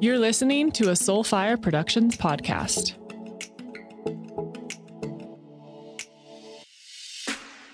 You're listening to a Soulfire Productions podcast.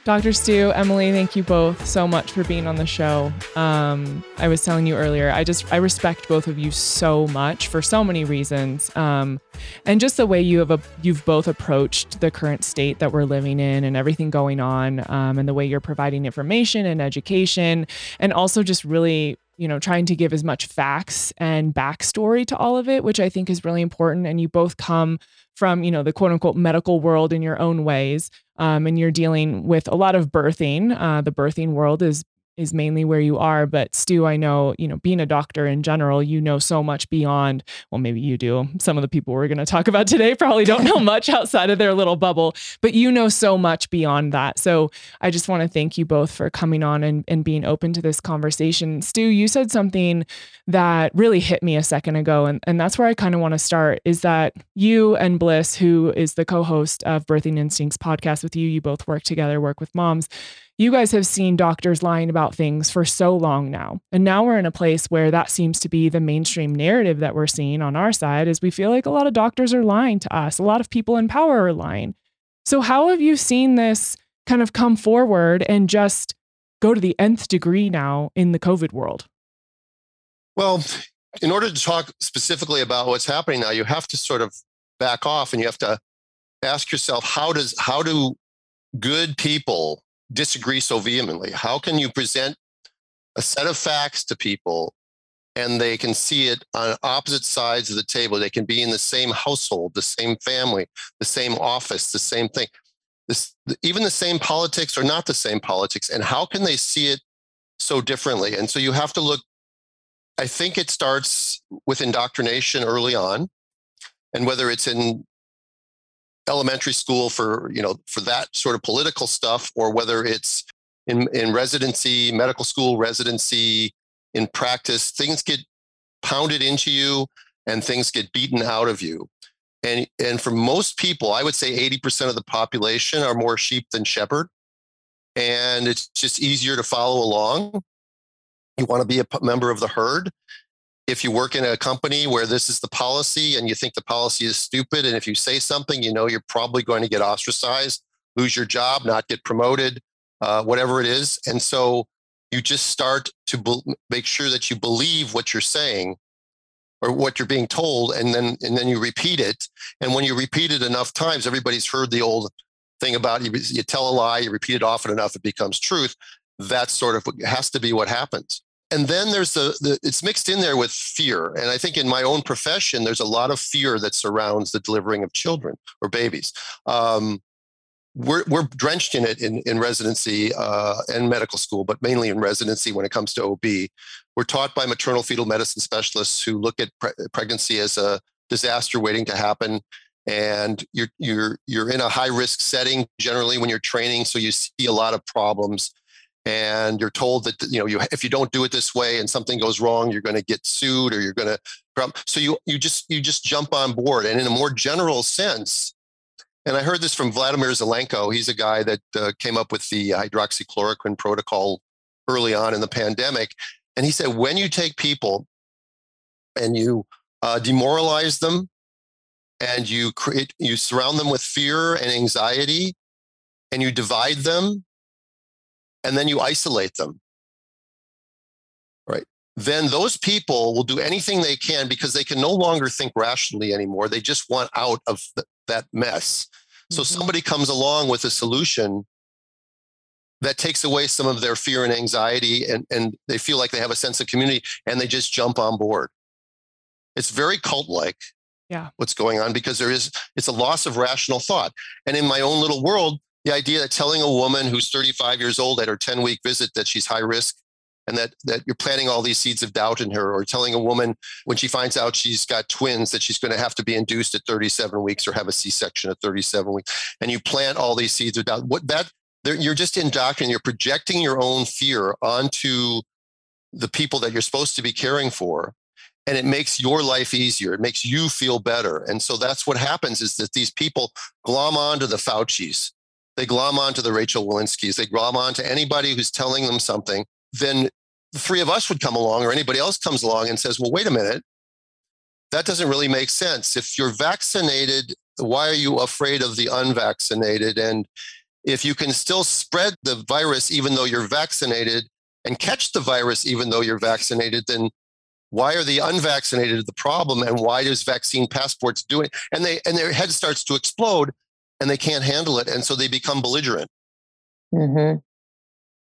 Dr. Stu, Emily, thank you both so much for being on the show. Um, I was telling you earlier, I just I respect both of you so much for so many reasons, um, and just the way you have a, you've both approached the current state that we're living in and everything going on, um, and the way you're providing information and education, and also just really you know trying to give as much facts and backstory to all of it, which I think is really important. And you both come from you know the quote unquote medical world in your own ways um, and you're dealing with a lot of birthing uh, the birthing world is is mainly where you are. But Stu, I know, you know, being a doctor in general, you know so much beyond, well, maybe you do. Some of the people we're going to talk about today probably don't know much outside of their little bubble, but you know so much beyond that. So I just want to thank you both for coming on and, and being open to this conversation. Stu, you said something that really hit me a second ago. And, and that's where I kind of want to start is that you and Bliss, who is the co-host of Birthing Instincts podcast with you, you both work together, work with moms you guys have seen doctors lying about things for so long now. And now we're in a place where that seems to be the mainstream narrative that we're seeing on our side is we feel like a lot of doctors are lying to us. A lot of people in power are lying. So how have you seen this kind of come forward and just go to the nth degree now in the COVID world? Well, in order to talk specifically about what's happening now, you have to sort of back off and you have to ask yourself how does how do good people disagree so vehemently? How can you present a set of facts to people and they can see it on opposite sides of the table? They can be in the same household, the same family, the same office, the same thing. This, even the same politics or not the same politics. And how can they see it so differently? And so you have to look. I think it starts with indoctrination early on. And whether it's in elementary school for you know for that sort of political stuff or whether it's in in residency medical school residency in practice things get pounded into you and things get beaten out of you. And and for most people i would say 80% of the population are more sheep than shepherd. And it's just easier to follow along. You want to be a member of the herd if you work in a company where this is the policy and you think the policy is stupid, and if you say something, you know you're probably going to get ostracized, lose your job, not get promoted, uh, whatever it is. And so you just start to be- make sure that you believe what you're saying or what you're being told, and then and then you repeat it. And when you repeat it enough times, everybody's heard the old thing about you, you tell a lie, you repeat it often enough, it becomes truth. That's sort of has to be what happens and then there's the, the it's mixed in there with fear and i think in my own profession there's a lot of fear that surrounds the delivering of children or babies um, we're, we're drenched in it in, in residency uh, and medical school, but mainly in residency when it comes to OB. We're taught by maternal fetal medicine specialists who look at pre- pregnancy as a disaster waiting to happen. And you're, you're, you're in a high risk setting generally when you're training. So you see a lot of problems and you're told that you know you if you don't do it this way and something goes wrong you're going to get sued or you're going to so you you just you just jump on board. And in a more general sense and i heard this from vladimir zelenko. He's a guy that uh, came up with the hydroxychloroquine protocol early on in the pandemic. And he said when you take people and you uh, demoralize them and you create you surround them with fear and anxiety and you divide them and then you isolate them, right? Then those people will do anything they can because they can no longer think rationally anymore. They just want out of th- that mess. So mm-hmm. somebody comes along with a solution that takes away some of their fear and anxiety, and, and they feel like they have a sense of community and they just jump on board. It's very cult like yeah. what's going on because there is it's a loss of rational thought. And in my own little world, the idea that telling a woman who's 35 years old at her 10 week visit that she's high risk and that that you're planting all these seeds of doubt in her or telling a woman when she finds out she's got twins that she's going to have to be induced at 37 weeks or have a c-section at 37 weeks and you plant all these seeds of doubt what that you're just indoctrinating you're projecting your own fear onto the people that you're supposed to be caring for and it makes your life easier it makes you feel better and so that's what happens is that these people glom onto the faucis they glom onto the Rachel Walensky's, they glom onto anybody who's telling them something, then the three of us would come along or anybody else comes along and says, well, wait a minute. that doesn't really make sense. If you're vaccinated, why are you afraid of the unvaccinated? And if you can still spread the virus even though you're vaccinated and catch the virus even though you're vaccinated, then why are the unvaccinated the problem and why does vaccine passports do it? And they and their head starts to explode and they can't handle it. And so they become belligerent. Mm-hmm.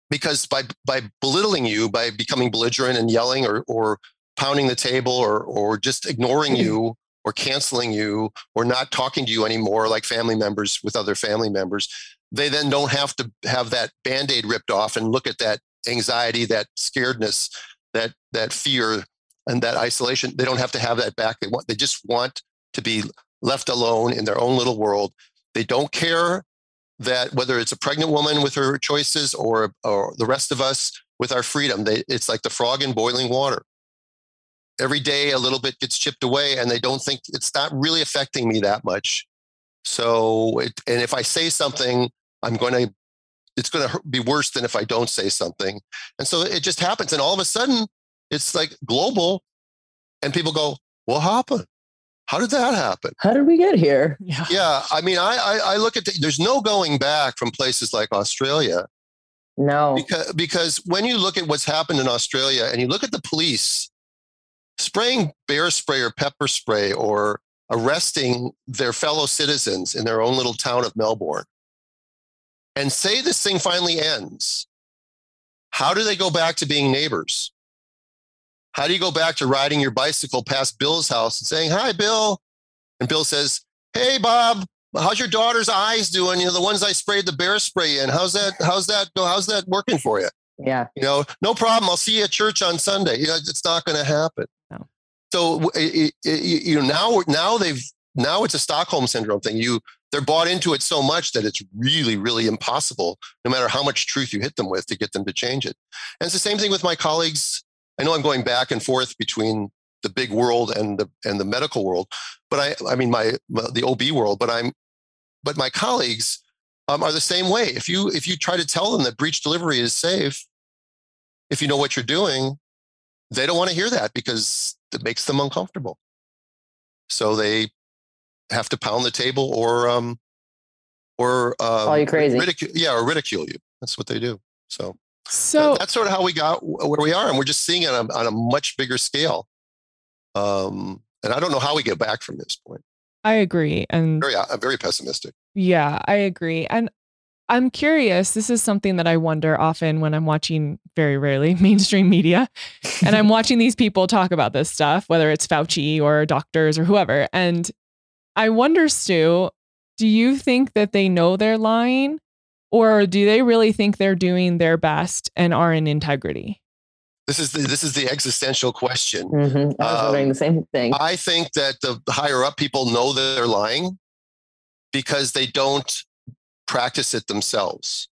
Because by by belittling you, by becoming belligerent and yelling or or pounding the table or or just ignoring you or canceling you or not talking to you anymore like family members with other family members they then don't have to have that band-aid ripped off and look at that anxiety that scaredness that that fear and that isolation they don't have to have that back they want they just want to be left alone in their own little world they don't care that whether it's a pregnant woman with her choices or or the rest of us with our freedom. They, it's like the frog in boiling water. Every day a little bit gets chipped away and they don't think it's not really affecting me that much. So it, and if i say something i'm going to it's going to be worse than if i don't say something. And so it just happens. And all of a sudden it's like global and people go what happened how did that happen How did we get here? Yeah. yeah i mean i i, I look at the, there's no going back from places like australia No. because because when you look at what's happened in australia and you look at the police spraying bear spray or pepper spray or arresting their fellow citizens in their own little town of melbourne and say this thing finally ends how do they go back to being neighbors how do you go back to riding your bicycle past bill's house and saying hi bill. And bill says hey bob how's your daughter's eyes doing? You know the ones i sprayed the bear spray in. How's that how's that how's that working for you? Yeah. you know no problem. I'll see you at church on sunday. You know it's not going to happen. No. so it, it, you know now now they've now it's a stockholm syndrome thing. You they're bought into it so much that it's really really impossible no matter how much truth you hit them with to get them to change it. And it's the same thing with my colleagues i know i'm going back and forth between the big world and the and the medical world but i i mean my the ob world but i'm but my colleagues um, are the same way if you if you try to tell them that breech delivery is safe if you know what you're doing, they don't want to hear that because it makes them uncomfortable. So they have to pound the table or um or um, Call you crazy. yeah, or ridicule you. That's what they do. So So that's sort of how we got where we are, and we're just seeing it on, on a much bigger scale. Um, and I don't know how we get back from this point. I agree. And Very, I'm very pessimistic. Yeah, I agree. And I'm curious, this is something that I wonder often when I'm watching very rarely mainstream media and I'm watching these people talk about this stuff, whether it's Fauci or doctors or whoever. And I wonder, Stu, do you think that they know they're lying or do they really think they're doing their best and are in integrity? This is the this is the existential question. hmm I was Um, wondering the same thing. I think that the higher up people know that they're lying because they don't practice it themselves.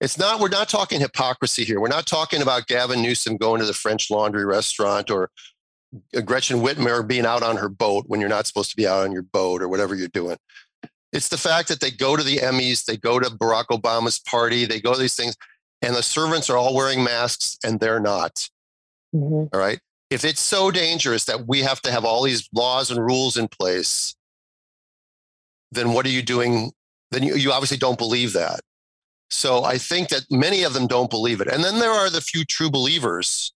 It's not, we're not talking hypocrisy here. We're not talking about Gavin Newsom going to the French Laundry restaurant or Gretchen Whitmer being out on her boat when you're not supposed to be out on your boat or whatever you're doing. It's the fact that they go to the Emmys, they go to Barack Obama's party, they go to these things, and the servants are all wearing masks and they're not. Mhm. All right. If it's so dangerous that we have to have all these laws and rules in place, then what are you doing? Then you, you obviously don't believe that. So I think that many of them don't believe it. And then there are the few true believers.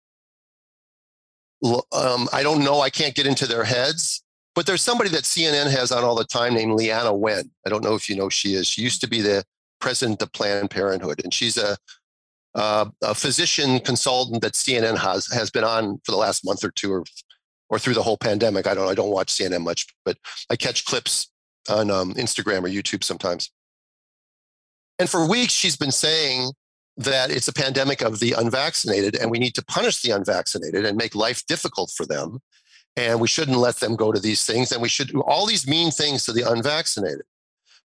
Um, I don't know. I can't get into their heads. But there's somebody that CNN has on all the time named Leana Wen. I don't know if you know she is. She used to be the president of Planned Parenthood, and she's a a physician consultant that CNN has has been on for the last month or two, or or through the whole pandemic. I don't I don't watch CNN much, but I catch clips on um, Instagram or YouTube sometimes. And for weeks, she's been saying that it's a pandemic of the unvaccinated, and we need to punish the unvaccinated and make life difficult for them, and we shouldn't let them go to these things, and we should do all these mean things to the unvaccinated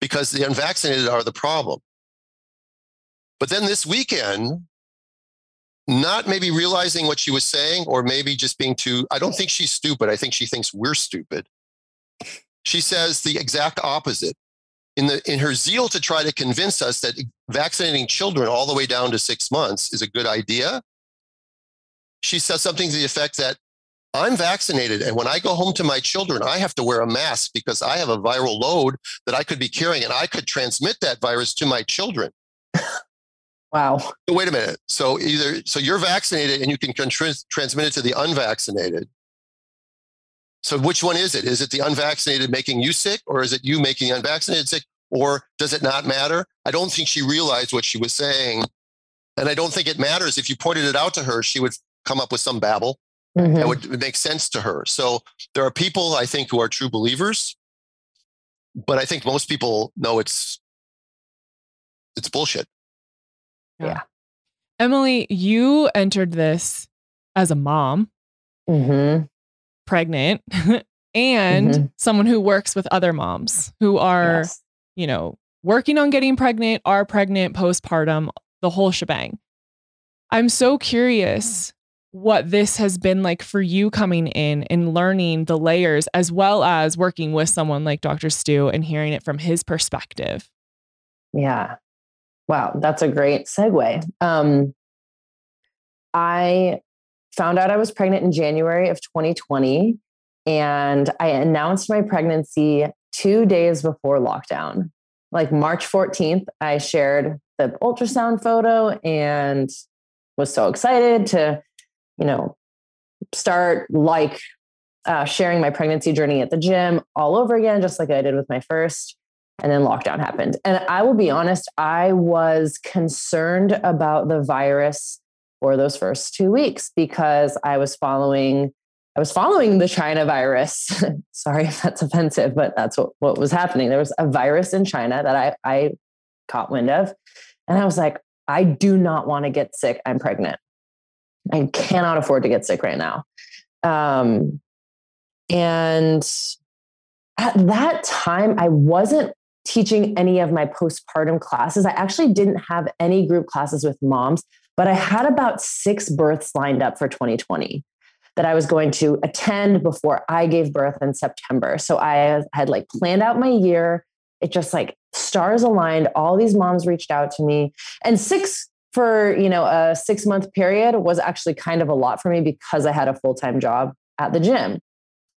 because the unvaccinated are the problem. But then this weekend, not maybe realizing what she was saying, or maybe just being too, I don't think she's stupid. I think she thinks we're stupid. She says the exact opposite. In, the, in her zeal to try to convince us that vaccinating children all the way down to six months is a good idea, she says something to the effect that I'm vaccinated. And when I go home to my children, I have to wear a mask because I have a viral load that I could be carrying and I could transmit that virus to my children. Wow. Wait a minute. So either, so you're vaccinated and you can trans- transmit it to the unvaccinated. So which one is it? Is it the unvaccinated making you sick or is it you making the unvaccinated sick? Or does it not matter? I don't think she realized what she was saying. And I don't think it matters. If you pointed it out to her, she would come up with some babble Mhm. that would make sense to her. So there are people I think who are true believers, but I think most people know it's it's bullshit. Yeah. Emily, you entered this as a mom, Mhm. pregnant, and Mhm. someone who works with other moms who are, Yes. you know, working on getting pregnant, are pregnant, postpartum, the whole shebang. I'm so curious what this has been like for you coming in and learning the layers as well as working with someone like Dr. Stu and hearing it from his perspective. Yeah. Wow, that's a great segue. Um, I found out I was pregnant in January of 2020, and I announced my pregnancy two days before lockdown. Like March 14th, I shared the ultrasound photo and was so excited to, you know, start like uh, sharing my pregnancy journey at the gym all over again, just like I did with my first and then lockdown happened. And I will be honest, I was concerned about the virus for those first two weeks because I was following. I was following the China virus. Sorry if that's offensive, but that's what, what was happening. There was a virus in China that I, I caught wind of. And I was like, I do not want to get sick. I'm pregnant. I cannot afford to get sick right now. Um, and at that time, I wasn't teaching any of my postpartum classes. I actually didn't have any group classes with moms, but I had about six births lined up for 2020 that I was going to attend before I gave birth in September. So I had like planned out my year. It just like stars aligned. All these moms reached out to me, and six for you know a six month period was actually kind of a lot for me because I had a full time job at the gym.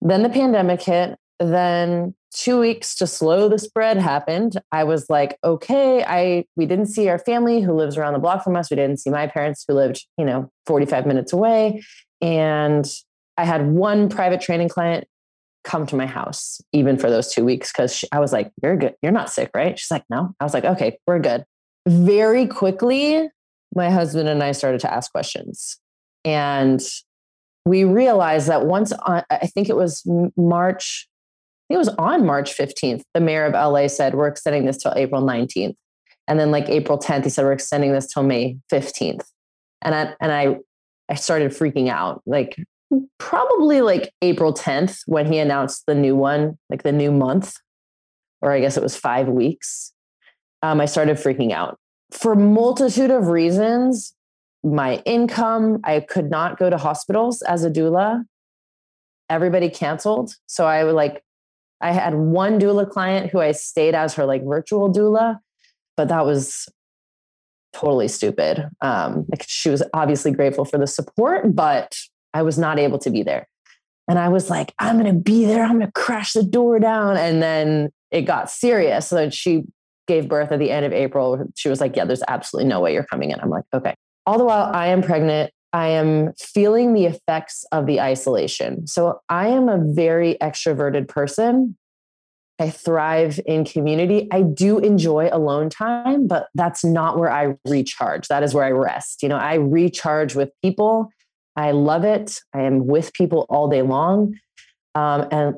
Then the pandemic hit. Then two weeks to slow the spread happened. I was like, okay, I we didn't see our family who lives around the block from us. We didn't see my parents who lived, you know, 45 minutes away. And I had one private training client come to my house even for those two weeks because I was like, you're good. You're not sick, right? She's like, no. I was like, okay, we're good. Very quickly, my husband and I started to ask questions. And we realized that once on, I think it was March, I think it was on March 15th, the mayor of LA said, we're extending this till April 19th. And then like April 10th, he said, we're extending this till May 15th. And I, and I, I started freaking out like probably like April 10th when he announced the new one, like the new month, or I guess it was five weeks. Um, I started freaking out for multitude of reasons. My income, I could not go to hospitals as a doula. Everybody canceled. So I would like, I had one doula client who I stayed as her like virtual doula, but that was totally stupid. Um, like she was obviously grateful for the support, but I was not able to be there. And I was like, I'm to be there. I'm to crash the door down. And then it got serious. So she gave birth at the end of April. She was like, Yeah, there's absolutely no way you're coming in. I'm like, Okay. All the while I am pregnant, I am feeling the effects of the isolation. So I am a very extroverted person. I thrive in community. I do enjoy alone time, but that's not where I recharge. That is where I rest. You know, I recharge with people. I love it. I am with people all day long. Um, and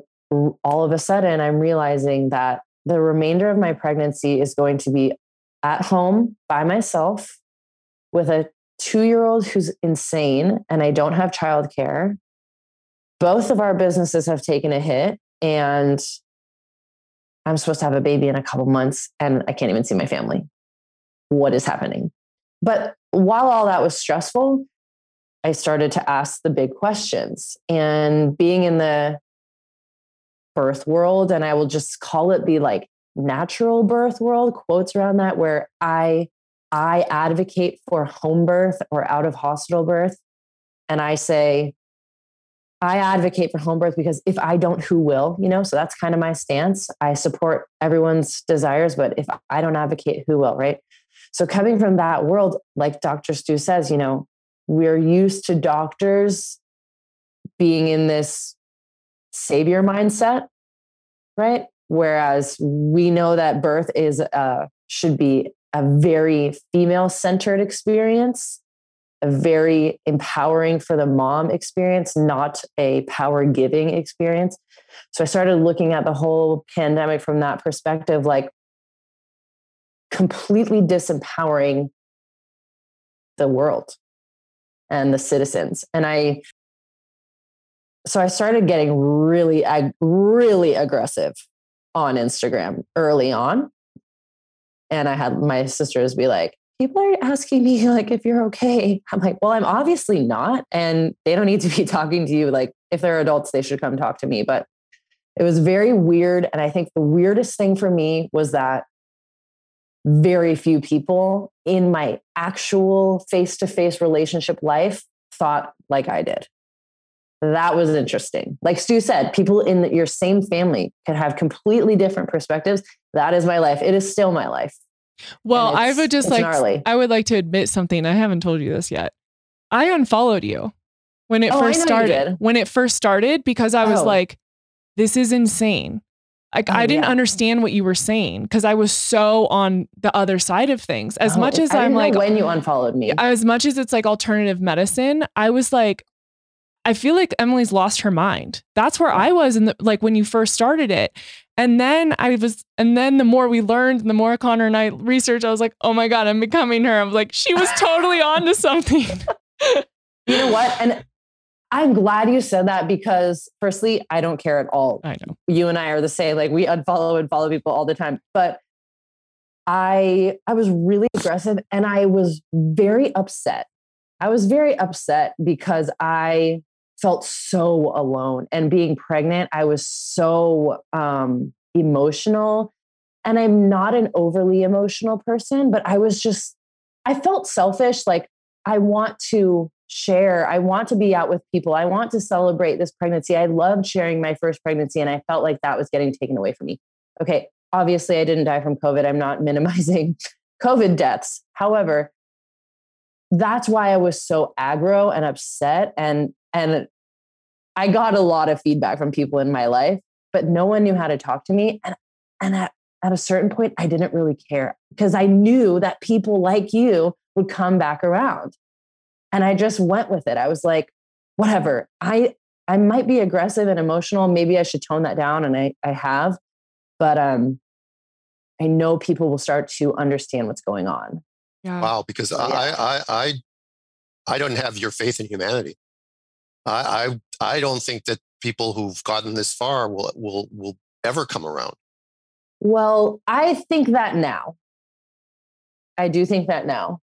all of a sudden, I'm realizing that the remainder of my pregnancy is going to be at home by myself with a two year old who's insane and I don't have childcare. Both of our businesses have taken a hit and I'm supposed to have a baby in a couple months and I can't even see my family. What is happening? But while all that was stressful, I started to ask the big questions and being in the birth world, and I will just call it the like natural birth world, quotes around that, where I I advocate for home birth or out of hospital birth. And I say, I advocate for home birth because if I don't, who will? You know, so that's kind of my stance. I support everyone's desires, but if I don't advocate, who will? Right. So coming from that world, like Dr. Stu says, you know, we're used to doctors being in this savior mindset, right? Whereas we know that birth is uh, should be a very female centered experience, a very empowering for the mom experience, not a power giving experience. So I started looking at the whole pandemic from that perspective, like completely disempowering the world and the citizens. And I, so I started getting really, really aggressive on Instagram early on. And I had my sisters be like, people are asking me like if you're okay. I'm like, well, I'm obviously not. And they don't need to be talking to you. Like if they're adults, they should come talk to me. But it was very weird. And I think the weirdest thing for me was that very few people in my actual face to face relationship life thought like I did. That was interesting. Like Stu said, people in the, your same family can have completely different perspectives. That is my life. It is still my life. Well, I would just like gnarly. I would like to admit something. I haven't told you this yet. I unfollowed you when it oh, first started. When it first started because I was oh. like this is insane. Like oh, I didn't yeah. understand what you were saying because I was so on the other side of things. As oh, much as I'm like when you unfollowed me. As much as it's like alternative medicine, I was like I feel like Emily's lost her mind. That's where I was in the like when you first started it. And then I was, and then the more we learned, the more Connor and I researched, I was like, oh my God, I'm becoming her. I'm like, she was totally on to something. you know what? And I'm glad you said that because firstly, I don't care at all. I know. You and I are the same. Like we unfollow and follow people all the time. But I I was really aggressive and I was very upset. I was very upset because I felt so alone. And being pregnant, I was so um, emotional. And I'm not an overly emotional person, but I was just, I felt selfish. Like, I want to share, I want to be out with people, I want to celebrate this pregnancy. I loved sharing my first pregnancy, and I felt like that was getting taken away from me. Okay, obviously, I didn't die from COVID. I'm not minimizing COVID deaths. However, that's why I was so aggro and upset. And and I got a lot of feedback from people in my life, but no one knew how to talk to me. And, and at, at a certain point, I didn't really care because I knew that people like you would come back around. And I just went with it. I was like, whatever. I I might be aggressive and emotional. Maybe I should tone that down. And I, I have. But um, I know people will start to understand what's going on. Yeah. Wow, because yeah. I, I I I don't have your faith in humanity. I, I I don't think that people who've gotten this far will will will ever come around. Well, I think that now. I do think that now.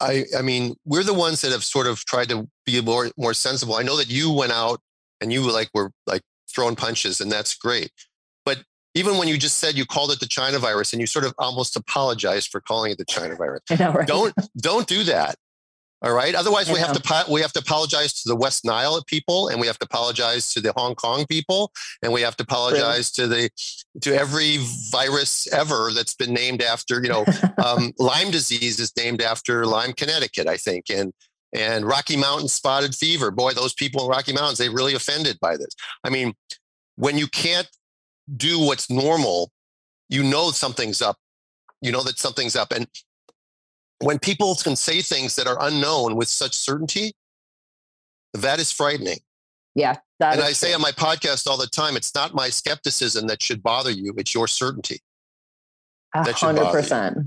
I I mean, we're the ones that have sort of tried to be more more sensible. I know that you went out and you like were like throwing punches, and that's great. But even when you just said you called it the China virus and you sort of almost apologized for calling it the China virus, know, right? don't don't do that. All right. Otherwise, we have to we have to apologize to the West Nile people, and we have to apologize to the Hong Kong people, and we have to apologize to the to every virus ever that's been named after. You know, um, Lyme disease is named after Lyme, Connecticut, I think, and and Rocky Mountain spotted fever. Boy, those people in Rocky Mountains they really offended by this. I mean, when you can't do what's normal, you know something's up. You know that something's up, and when people can say things that are unknown with such certainty, that is frightening. Yeah. and I true. say on my podcast all the time, it's not my skepticism that should bother you, it's your certainty. A hundred percent.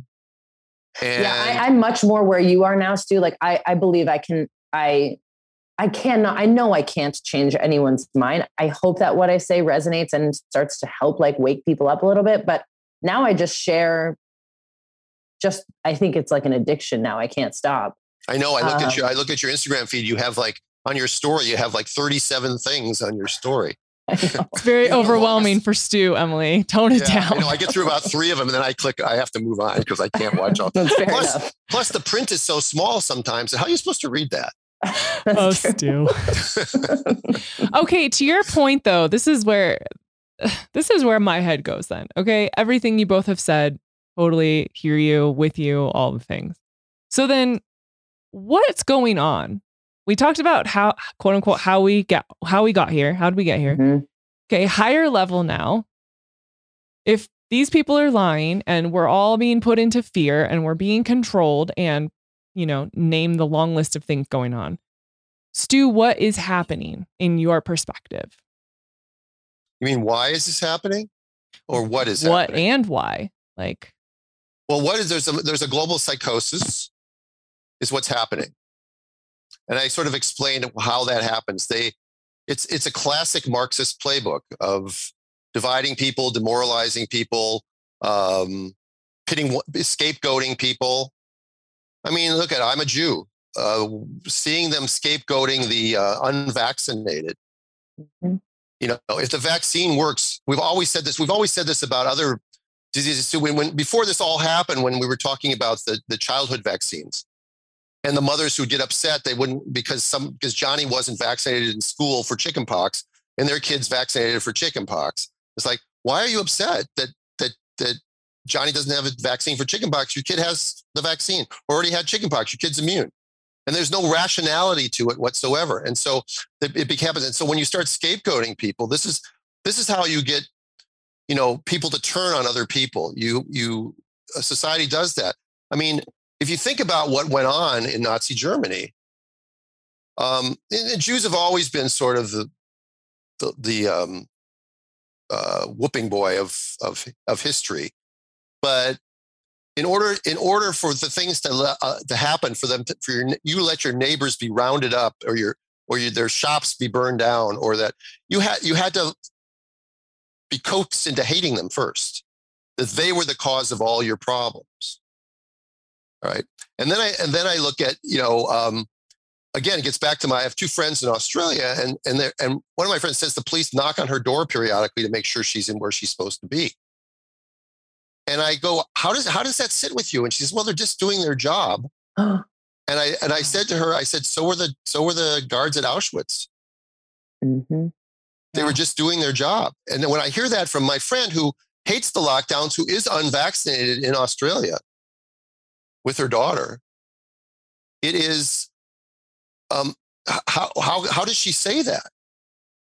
Yeah, I, I'm much more where you are now, Stu. Like I, I believe I can I I cannot, I know I can't change anyone's mind. I hope that what I say resonates and starts to help like wake people up a little bit. But now I just share just I think it's like an addiction now. I can't stop. I know. I look um, at your I look at your Instagram feed. You have like on your story, you have like 37 things on your story. It's very overwhelming for Stu, Emily. Tone it yeah, down. You know, I get through about three of them and then I click, I have to move on because I can't watch all. plus, plus, the print is so small sometimes. How are you supposed to read that? oh, Stu. okay, to your point though, this is where this is where my head goes then. Okay, everything you both have said, totally hear you, with you, all the things. So then what's going on? We talked about how quote unquote how we get how we got here. How did we get here? Mm-hmm. Okay, higher level now. If these people are lying and we're all being put into fear and we're being controlled and you know, name the long list of things going on. Stu, what is happening in your perspective? You mean why is this happening? Or what is what happening? and why? Like Well, what is there's a there's a global psychosis is what's happening. And I sort of explained how that happens. They it's it's a classic Marxist playbook of dividing people, demoralizing people, um, pitting, scapegoating people, I mean, look at I'm a Jew. Uh, seeing them scapegoating the uh, unvaccinated. Mm-hmm. You know, if the vaccine works, we've always said this. We've always said this about other diseases too. When, when before this all happened, when we were talking about the the childhood vaccines, and the mothers who get upset they wouldn't because some because Johnny wasn't vaccinated in school for chickenpox, and their kids vaccinated for chickenpox. It's like, why are you upset that that that Johnny doesn't have a vaccine for chickenpox. Your kid has the vaccine, already had chickenpox. Your kid's immune. And there's no rationality to it whatsoever. And so it, it becomes, and so when you start scapegoating people, this is, this is how you get, you know, people to turn on other people. You, you, society does that. I mean, if you think about what went on in Nazi Germany, um, and Jews have always been sort of the, the, the um, uh, whooping boy of, of, of history. But in order in order for the things to uh, to happen for them to, for your you let your neighbors be rounded up or your or your, their shops be burned down or that you had you had to be coaxed into hating them first that they were the cause of all your problems all right and then i and then i look at you know um, again it gets back to my i have two friends in australia and and and one of my friends says the police knock on her door periodically to make sure she's in where she's supposed to be and I go, how does how does that sit with you? And she says, well, they're just doing their job. and I and I said to her, I said, so were the so were the guards at Auschwitz. Mm-hmm. They were just doing their job. And then when I hear that from my friend who hates the lockdowns, who is unvaccinated in Australia with her daughter, it is um, how how how does she say that?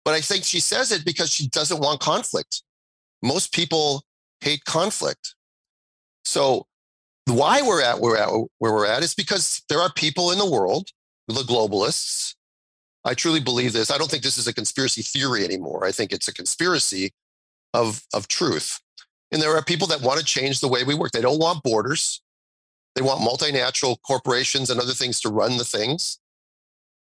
But I think she says it because she doesn't want conflict. Most people hate conflict. So why we're at we're at where we're at is because there are people in the world, the globalists. I truly believe this. I don't think this is a conspiracy theory anymore. I think it's a conspiracy of, of truth. And there are people that want to change the way we work. They don't want borders. They want multinational corporations and other things to run the things.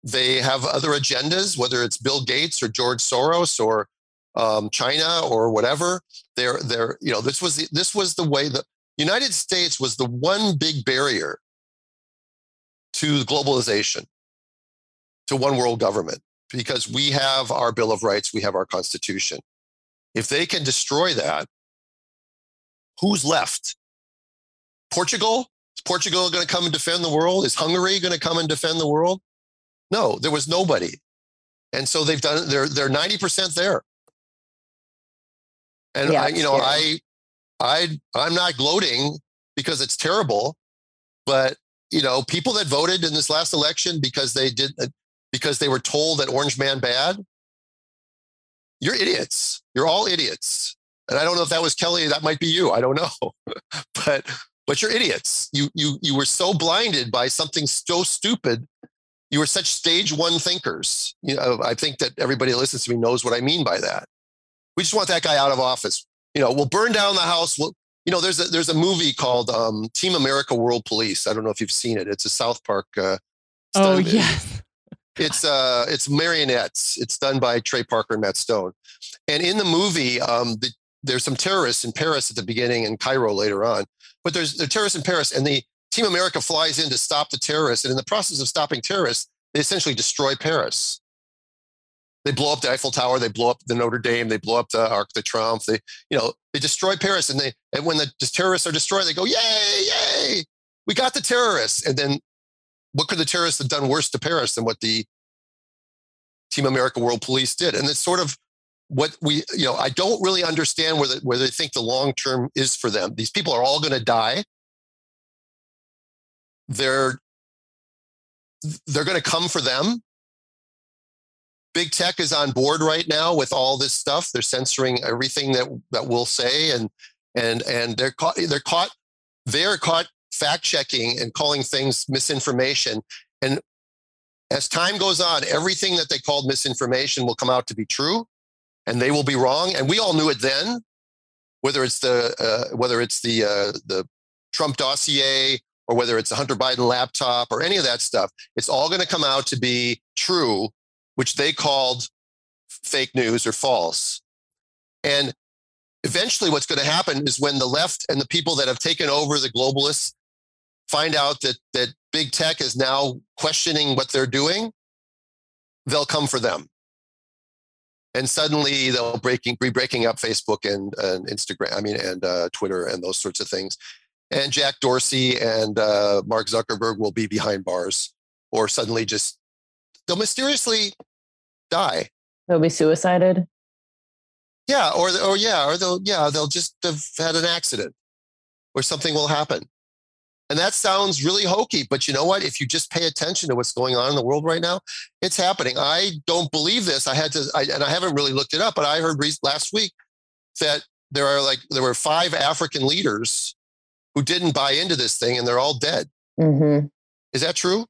They have other agendas, whether it's Bill Gates or George Soros or um, China or whatever. They're, they're, you know, this was the, this was the way the United States was the one big barrier to globalization, to one world government, because we have our Bill of Rights, we have our Constitution. If they can destroy that, who's left? Portugal? Is Portugal going to come and defend the world? Is Hungary going to come and defend the world? No, there was nobody. And so they've done, they're, they're 90% there. And yeah, I, you know, I, I, I'm not gloating because it's terrible, but you know, people that voted in this last election because they did, uh, because they were told that Orange Man bad, you're idiots. You're all idiots. And I don't know if that was Kelly. That might be you. I don't know, but but you're idiots. You you you were so blinded by something so stupid. You were such stage one thinkers. You know, I think that everybody that listens to me knows what I mean by that. We just want that guy out of office. You know, we'll burn down the house. We'll, you know, there's a there's a movie called um, Team America World Police. I don't know if you've seen it. It's a South Park. Uh, oh yes. It's uh it's marionettes. It's done by Trey Parker and Matt Stone. And in the movie, um, the, there's some terrorists in Paris at the beginning and Cairo later on. But there's the terrorists in Paris, and the Team America flies in to stop the terrorists. And in the process of stopping terrorists, they essentially destroy Paris they blow up the Eiffel Tower, they blow up the Notre Dame, they blow up the Arc de Triomphe. They, you know, they destroy Paris, and they and when the terrorists are destroyed, they go, "Yay, yay, we got the terrorists!" And then what could the terrorists have done worse to Paris than what the Team America World Police did? And it's sort of what we, you know, I don't really understand where, the, where they think the long term is for them. These people are all going to die. They're they're going to come for them. Big tech is on board right now with all this stuff. They're censoring everything that that we'll say, and and and they're caught. They're caught. They're caught fact checking and calling things misinformation. And as time goes on, everything that they called misinformation will come out to be true, and they will be wrong. And we all knew it then, whether it's the uh, whether it's the uh, the Trump dossier or whether it's a Hunter Biden laptop or any of that stuff. It's all going to come out to be true, which they called fake news or false. And eventually, what's going to happen is when the left and the people that have taken over the globalists find out that that big tech is now questioning what they're doing, they'll come for them. And suddenly they'll breaking be breaking up Facebook and, and Instagram, I mean, and uh, Twitter and those sorts of things. And Jack Dorsey and uh, Mark Zuckerberg will be behind bars, or suddenly just they'll mysteriously die. They'll be suicided. Yeah, or or yeah, or they'll yeah they'll just have had an accident, or something will happen. And that sounds really hokey, but you know what? If you just pay attention to what's going on in the world right now, it's happening. I don't believe this. I had to, I, and I haven't really looked it up, but I heard last week that there are like there were five African leaders who didn't buy into this thing, and they're all dead. Mm-hmm. Is that true?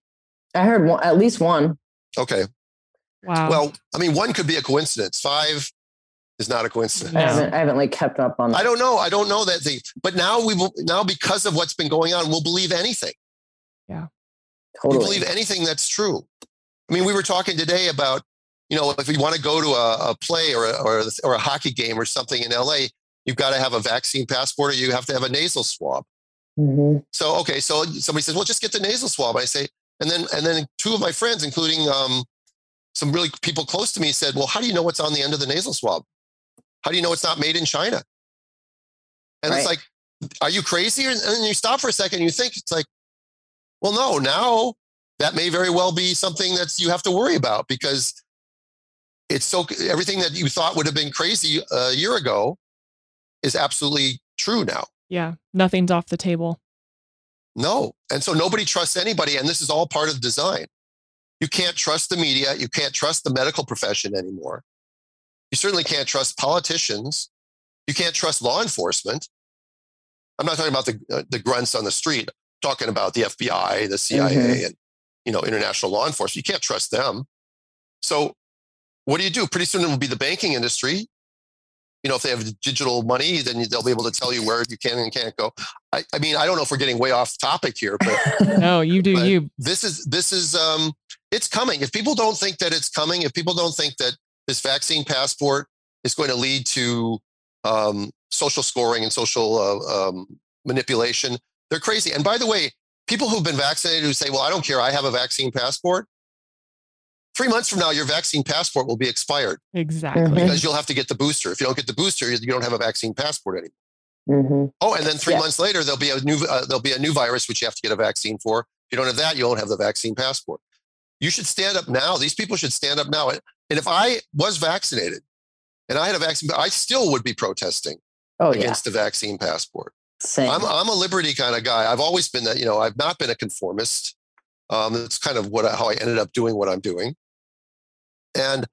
I heard one, at least one. Okay. Wow. Well, I mean, one could be a coincidence. Five is not a coincidence. I haven't, I haven't like kept up on. That. I don't know. I don't know that thing. But now we will. Now because of what's been going on, we'll believe anything. Yeah. Totally. We believe anything that's true. I mean, we were talking today about, you know, if you want to go to a, a play or a, or, a, or a hockey game or something in LA, you've got to have a vaccine passport or you have to have a nasal swab. Mm-hmm. So okay, so somebody says, "Well, just get the nasal swab." I say, and then and then two of my friends, including um, some really people close to me, said, "Well, how do you know what's on the end of the nasal swab? How do you know it's not made in China?" And Right. it's like, are you crazy? And then you stop for a second, and you think it's like, well, no, now that may very well be something that you have to worry about because it's so everything that you thought would have been crazy a year ago is absolutely true now. yeah. Nothing's off the table. No. And so nobody trusts anybody. And this is all part of the design. You can't trust the media. You can't trust the medical profession anymore. You certainly can't trust politicians. You can't trust law enforcement. I'm not talking about the, uh, the grunts on the street, I'm talking about the FBI, the CIA, and you know, international law enforcement. You can't trust them. So what do you do? Pretty soon it will be the banking industry. You know, if they have digital money, then they'll be able to tell you where you can and can't go. I, I mean, I don't know if we're getting way off topic here, but No, you do you. this is this is um it's coming if people don't think that it's coming if people don't think that this vaccine passport is going to lead to um, social scoring and social uh, um, manipulation they're crazy and by the way people who've been vaccinated who say well i don't care i have a vaccine passport three months from now your vaccine passport will be expired Exactly. Mhm. because you'll have to get the booster if you don't get the booster you don't have a vaccine passport anymore hmm Oh, and then three Yeah. months later, there'll be a new uh, there'll be a new virus which you have to get a vaccine for. If you don't have that, you won't have the vaccine passport. You should stand up now. These people should stand up now. And if I was vaccinated and I had a vaccine, I still would be protesting Oh yeah, against the vaccine passport. same. I'm I'm a liberty kind of guy. I've always been that. You know, I've not been a conformist. Um, that's kind of what I, how I ended up doing what I'm doing. And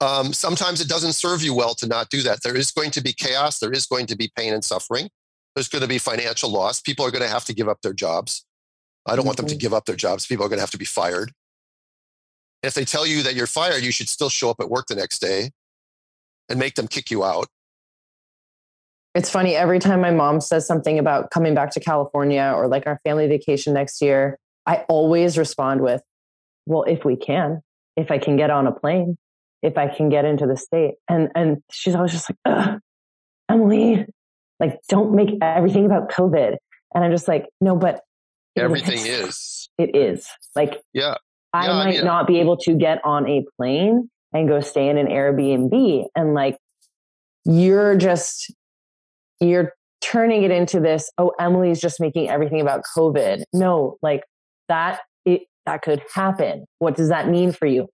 um, sometimes it doesn't serve you well to not do that. There is going to be chaos. There is going to be pain and suffering. There's going to be financial loss. People are going to have to give up their jobs. I don't want them to Mhm. give up their jobs. People are going to have to be fired. If they tell you that you're fired, you should still show up at work the next day and make them kick you out. It's funny every time my mom says something about coming back to California or like our family vacation next year, I always respond with, "Well, if we can, if I can get on a plane, if I can get into the state." And and she's always just like, Ugh, "Emily, like don't make everything about COVID." And I'm just like, "No, but Everything is. It is like Yeah. I I might not be able to get on a plane and go stay in an Airbnb. And like, you're just, you're turning it into this, oh, Emily's just making everything about COVID. No, like that, it, that could happen. What does that mean for you?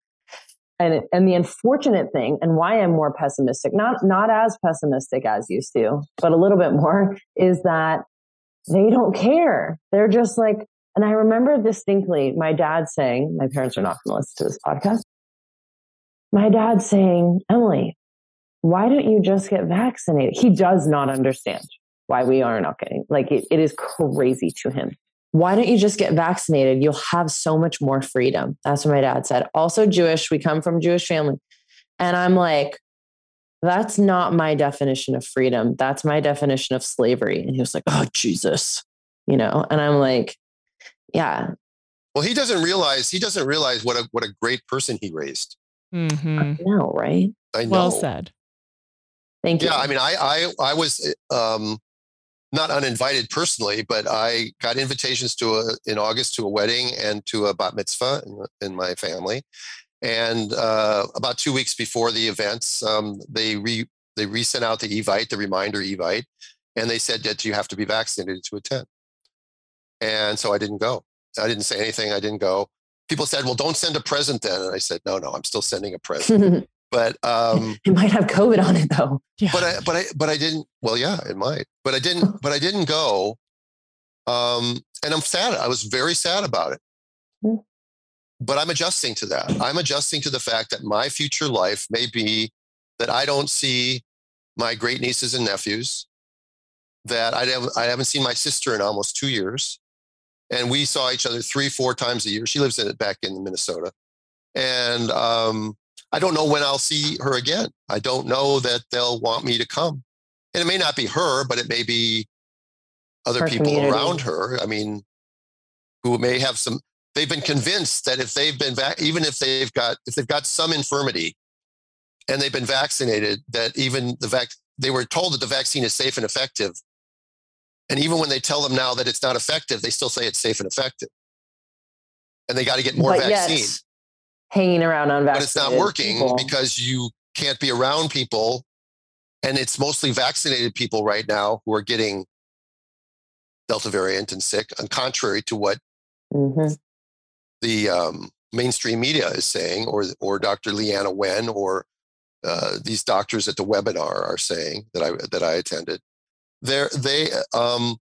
And, and the unfortunate thing and why I'm more pessimistic, not, not as pessimistic as used to, but a little bit more is that they don't care. They're just like, and I remember distinctly my dad saying, my parents are not going to listen to this podcast. My dad saying, Emily, why don't you just get vaccinated? He does not understand why we are not getting, like, it, it is crazy to him. Why don't you just get vaccinated? You'll have so much more freedom. That's what my dad said. Also, Jewish, we come from Jewish family. And I'm like, that's not my definition of freedom. That's my definition of slavery. And he was like, oh, Jesus, you know? And I'm like, yeah. Well, he doesn't realize, he doesn't realize what a, what a great person he raised. Mm-hmm. I know, right? I know. Well said. Thank you. Yeah, I mean, I I I was um, not uninvited personally, but I got invitations to a in August to a wedding and to a bat mitzvah in, in my family. And uh, about two weeks before the events, um, they re they resent out the evite, the reminder evite, and they said that you have to be vaccinated to attend. And so I didn't go. I didn't say anything. I didn't go. People said, "Well, don't send a present then." And I said, "No, no, I'm still sending a present." but um, it might have COVID on it though. Yeah. but I but I but I didn't. Well, yeah, it might. But I didn't. but I didn't go. Um, and I'm sad. I was very sad about it. Hmm. But I'm adjusting to that. I'm adjusting to the fact that my future life may be that I don't see my great nieces and nephews. That I haven't, I haven't seen my sister in almost two years, and we saw each other three, four times a year. She lives in it back in Minnesota, and um, I don't know when I'll see her again. I don't know that they'll want me to come. And it may not be her, but it may be other Her people community. around her. I mean, who may have some, they've been convinced that if they've been, vac- even if they've got, if they've got some infirmity and they've been vaccinated, that even the vac, they were told that the vaccine is safe and effective. And even when they tell them now that it's not effective, they still say it's safe and effective. And they got to get more but vaccine yet, hanging around on but it's not working people. because you can't be around people and it's mostly vaccinated people right now who are getting delta variant and sick and contrary to what Mhm. the um, mainstream media is saying or or dr leana wen or uh, these doctors at the webinar are saying that i that i attended they're they um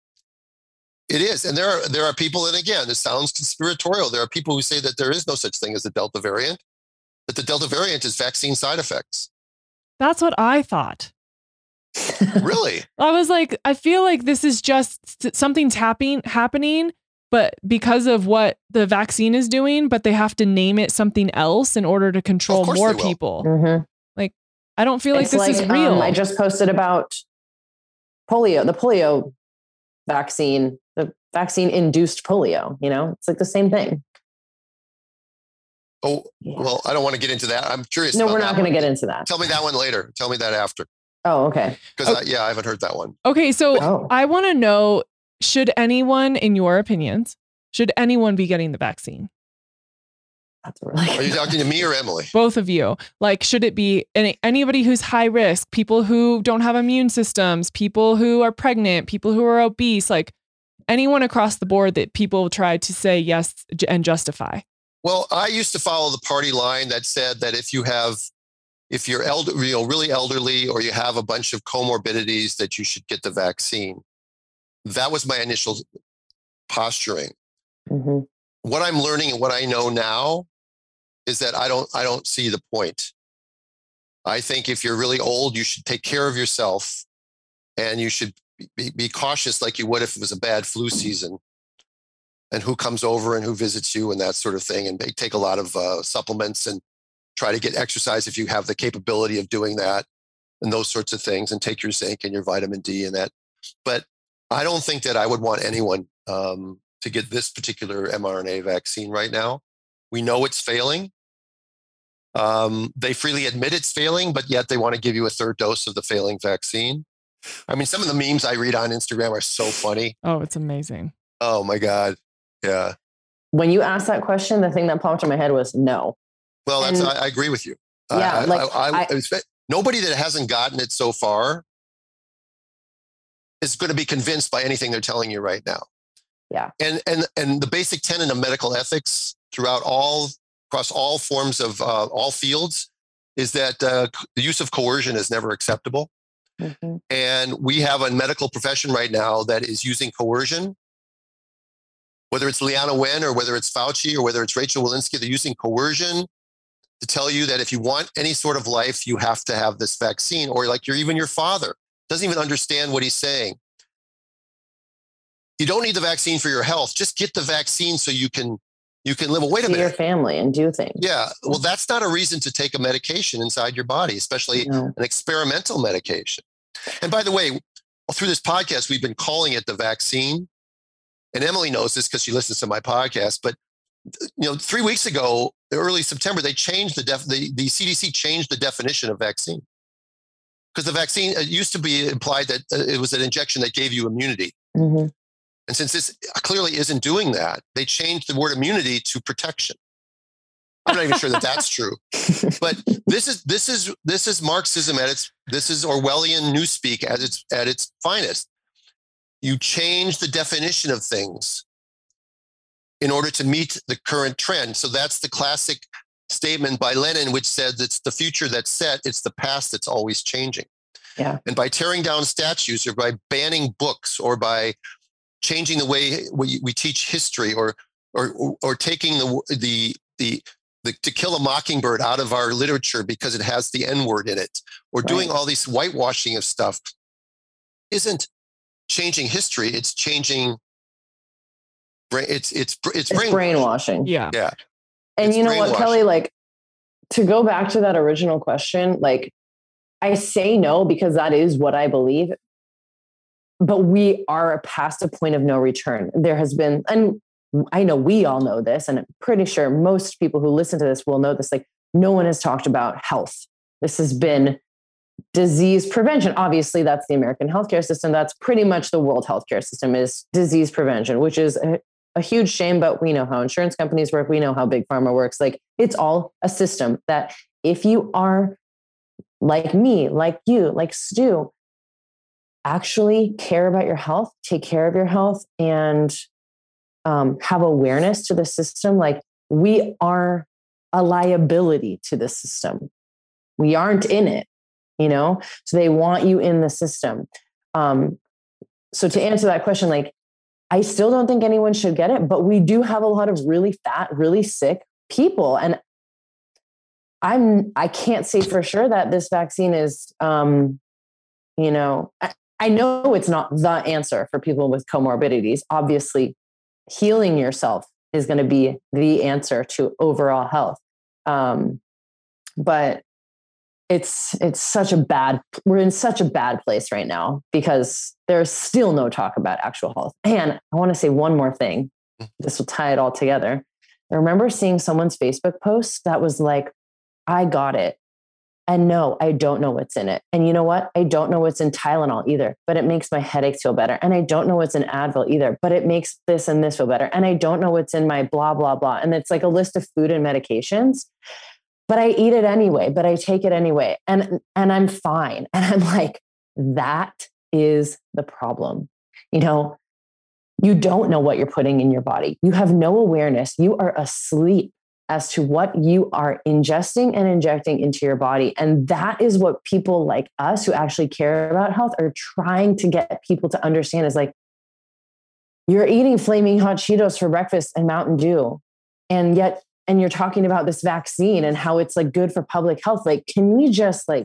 it is and there are there are people and again this sounds conspiratorial there are people who say that there is no such thing as the delta variant that the delta variant is vaccine side effects That's what I thought. really I was like, I feel like this is just something's happening happening, but because of what the vaccine is doing, but they have to name it something else in order to control more they will. people. Like, I don't feel like It's this is um, real. I just posted about polio, the polio vaccine, the vaccine induced polio. You know, it's like the same thing. oh well i don't want to get into that i'm curious no, about we're not going to get into that. tell me that one later tell me that after Oh, okay. because oh. yeah i haven't heard that one okay, so Oh, I want to know should anyone, in your opinions, should anyone be getting the vaccine? That's really are you talking to me or emily Both of you. Like, should it be any, anybody who's high risk, people who don't have immune systems, people who are pregnant, people who are obese, like anyone across the board that people try to say yes and justify? Well, I used to follow the party line that said that if you have, if you're elder, you know, really elderly, or you have a bunch of comorbidities, that you should get the vaccine. That was my initial posturing. Mhm. What I'm learning and what I know now is that I don't, I don't see the point. I think if you're really old, you should take care of yourself, and you should be, be cautious like you would if it was a bad flu season and who comes over and who visits you and that sort of thing. And they take a lot of uh, supplements and try to get exercise if you have the capability of doing that and those sorts of things and take your zinc and your vitamin D and that. But I don't think that I would want anyone um, to get this particular mRNA vaccine right now. We know it's failing. Um, they freely admit it's failing, but yet they want to give you a third dose of the failing vaccine. I mean, some of the memes I read on Instagram are so funny. Oh, it's amazing. Oh my God. Yeah. When you asked that question, the thing that popped in my head was no. Well, that's, And- I, I agree with you. Yeah, I, like, I, I, I- expect- nobody that hasn't gotten it so far is going to be convinced by anything they're telling you right now. Yeah. And and and the basic tenet of medical ethics throughout all across all forms of uh, all fields is that uh, the use of coercion is never acceptable. Mm-hmm. And we have a medical profession right now that is using coercion. Whether it's Leana Wen or whether it's Fauci or whether it's Rochelle Walensky, they're using coercion to tell you that if you want any sort of life, you have to have this vaccine, or like you're even your father doesn't even understand what he's saying. You don't need the vaccine for your health. Just get the vaccine so you can you can live. Well, wait a minute. Your family and do things. Yeah. Well, that's not a reason to take a medication inside your body, especially no. an experimental medication. And by the way, through this podcast, we've been calling it the vaccine. And Emily knows this because she listens to my podcast. But you know, three weeks ago, early September, they changed the def- the, the CDC changed the definition of vaccine because the vaccine it used to be implied that uh, it was an injection that gave you immunity. Mm-hmm. And since this uh, clearly isn't doing that, they changed the word immunity to protection. I'm not even sure that that's true, but this is this is this is Marxism at its this is Orwellian newspeak at its at its finest. You change the definition of things in order to meet the current trend. So that's the classic statement by Lenin, which says it's the future that's set, it's the past that's always changing. Yeah. And by tearing down statues or by banning books or by changing the way we, we teach history or, or, or taking the, the, the, the, to kill a mockingbird out of our literature because it has the N word in it, or right. doing all these whitewashing of stuff, isn't changing history. It's changing it's it's it's, it's brainwashing. Yeah. Yeah. And it's you know what, Kelly, like to go back to that original question, like I say no because that is what I believe. But we are past a point of no return. There has been, and I know we all know this, and I'm pretty sure most people who listen to this will know this. Like, no one has talked about health. This has been disease prevention. Obviously, that's the American healthcare system. That's pretty much the world healthcare system is disease prevention, which is a, a huge shame, but we know how insurance companies work. We know how big pharma works. Like it's all a system that if you are like me, like you, like Stu, actually care about your health, take care of your health, and um, have awareness to the system, like we are a liability to the system. We aren't in it, you know? So they want you in the system. Um, so to answer that question, like I still don't think anyone should get it, but we do have a lot of really fat, really sick people. And I'm I can't say for sure that this vaccine is um, you know, I, know it's not the answer for people with comorbidities. Obviously, healing yourself is going to be the answer to overall health. Um, but it's it's such a bad we're in such a bad place right now because there's still no talk about actual health and i want to say one more thing mm. this will tie it all together i remember seeing someone's facebook post that was like i got it and no i don't know what's in it and you know what i don't know what's in tylenol either but it makes my headaches feel better and i don't know what's in advil either but it makes this and this feel better and i don't know what's in my blah blah blah and it's like a list of food and medications but I eat it anyway, but I take it anyway. And and I'm fine. And I'm like, that is the problem. You know, you don't know what you're putting in your body. You have no awareness. You are asleep as to what you are ingesting and injecting into your body. And that is what people like us who actually care about health are trying to get people to understand is like, you're eating flaming hot Cheetos for breakfast and Mountain Dew. And yet and you're talking about this vaccine and how it's like good for public health like can we just like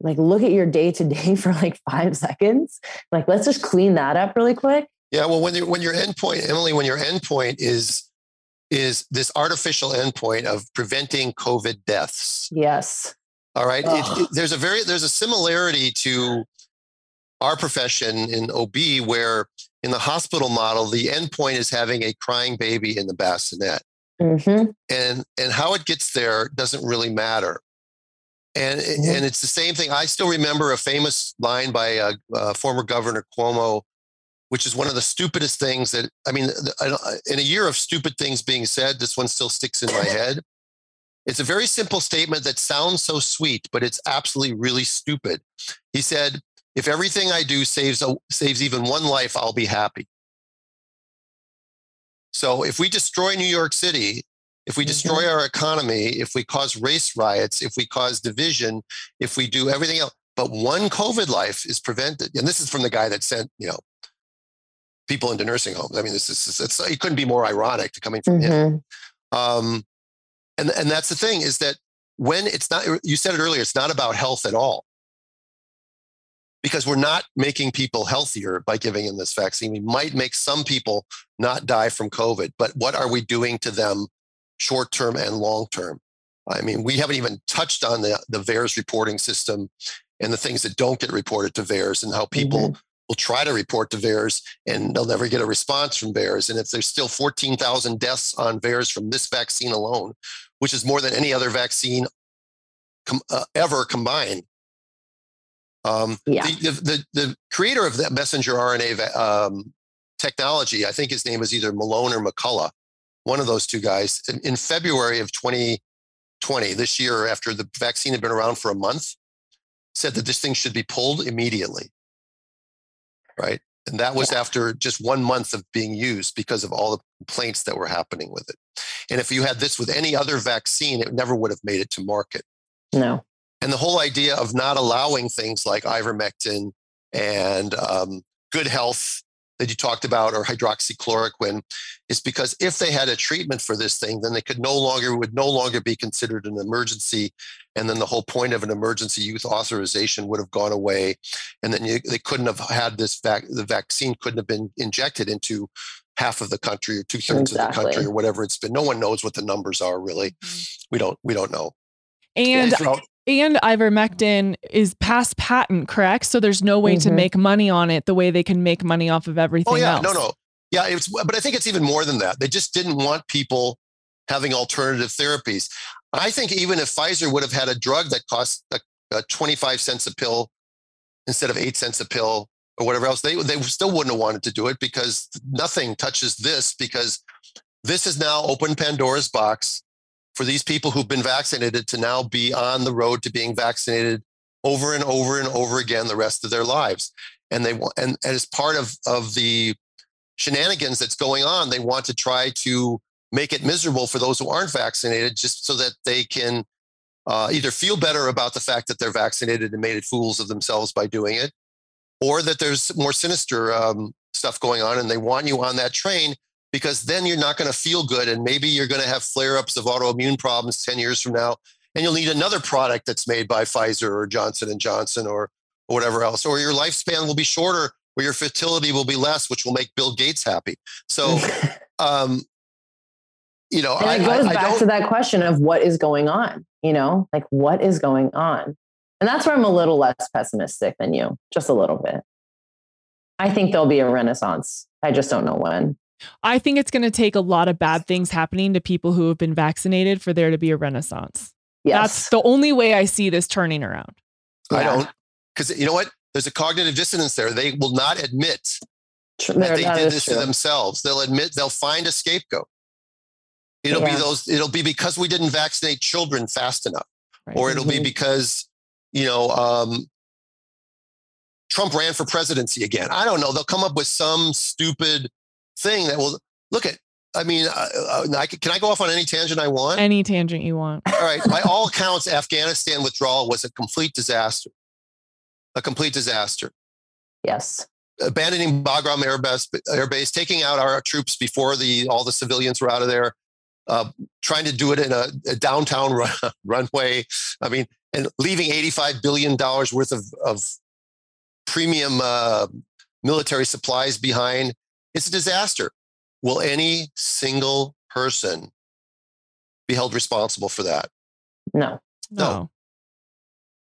like look at your day to day for like five seconds like let's just clean that up really quick yeah well when you when your endpoint emily when your endpoint is is this artificial endpoint of preventing covid deaths yes all right it, it, there's a very there's a similarity to our profession in ob where in the hospital model the endpoint is having a crying baby in the bassinet Mm-hmm. And and how it gets there doesn't really matter. And mm-hmm. and it's the same thing. I still remember a famous line by uh, uh, former Governor Cuomo, which is one of the stupidest things that I mean. In a year of stupid things being said, this one still sticks in my head. It's a very simple statement that sounds so sweet, but it's absolutely really stupid. He said, "If everything I do saves a, saves even one life, I'll be happy." So if we destroy New York City, if we destroy mm-hmm. our economy, if we cause race riots, if we cause division, if we do everything else, but one COVID life is prevented. And this is from the guy that sent, you know, people into nursing homes. I mean, this is it's, it couldn't be more ironic to coming from Mm-hmm. him. Um, and and that's the thing is that when it's not, you said it earlier, it's not about health at all. Because we're not making people healthier by giving them this vaccine. We might make some people not die from COVID, but what are we doing to them short term and long term? I mean, we haven't even touched on the, the VAERS reporting system and the things that don't get reported to VAERS and how people will try to report to VAERS and they'll never get a response from VAERS. And if there's still 14,000 deaths on VAERS from this vaccine alone, which is more than any other vaccine com- uh, ever combined. Um, Yeah. the, the, the, the creator of that messenger RNA va- um, technology, I think his name is either Malone or McCullough, one of those two guys, in, in February of 2020, this year, after the vaccine had been around for a month, said that this thing should be pulled immediately. Right. And that was after just one month of being used because of all the complaints that were happening with it. And if you had this with any other vaccine, it never would have made it to market. No. And the whole idea of not allowing things like ivermectin and um, good health that you talked about or hydroxychloroquine is because if they had a treatment for this thing, then they could no longer would no longer be considered an emergency, and then the whole point of an emergency use authorization would have gone away, and then you, they couldn't have had this vac- the vaccine couldn't have been injected into half of the country or two thirds of the country or whatever it's been. No one knows what the numbers are really. Mm-hmm. We don't we don't know. And throughout- and ivermectin is past patent, correct? So there's no way to Mhm. make money on it the way they can make money off of everything Oh yeah, else. no, no, yeah. It's but I think it's even more than that. They just didn't want people having alternative therapies. I think even if Pfizer would have had a drug that cost uh, uh, 25 cents a pill instead of eight cents a pill or whatever else, they they still wouldn't have wanted to do it because nothing touches this because this is now open Pandora's box for these people who've been vaccinated to now be on the road to being vaccinated over and over and over again the rest of their lives. And they want, and as part of of the shenanigans that's going on, they want to try to make it miserable for those who aren't vaccinated, just so that they can uh, either feel better about the fact that they're vaccinated and made fools of themselves by doing it, or that there's more sinister um, stuff going on, and they want you on that train because then you're not going to feel good, and maybe you're going to have flare-ups of autoimmune problems ten years from now, and you'll need another product that's made by Pfizer or Johnson and Johnson or, or whatever else, or your lifespan will be shorter, or your fertility will be less, which will make Bill Gates happy. So, um, you know, and I, it goes I, I back don't. to that question of what is going on, you know, like what is going on? And that's where I'm a little less pessimistic than you, just a little bit. I think there'll be a renaissance. I just don't know when. I think it's going to take a lot of bad things happening to people who have been vaccinated for there to be a renaissance. Yes. That's the only way I see this turning around. I don't because you know what? There's a cognitive dissonance there. They will not admit Tr- that they that did this true. to themselves. They'll admit they'll find a scapegoat. It'll Yeah. be those. It'll be because we didn't vaccinate children fast enough, Right? or it'll be Mhm. because you know um, Trump ran for presidency again. I don't know. They'll come up with some stupid thing that will look at. I mean, uh, uh, I can, can I go off on any tangent I want? Any tangent you want. All right. By all accounts, Afghanistan withdrawal was a complete disaster. A complete disaster. Yes. Abandoning Bagram Air Base, Air Base taking out our troops before the all the civilians were out of there, uh, trying to do it in a, a downtown run, runway. I mean, and leaving $85 billion worth of, of premium uh, military supplies behind. It's a disaster. Will any single person be held responsible for that? No. No. No.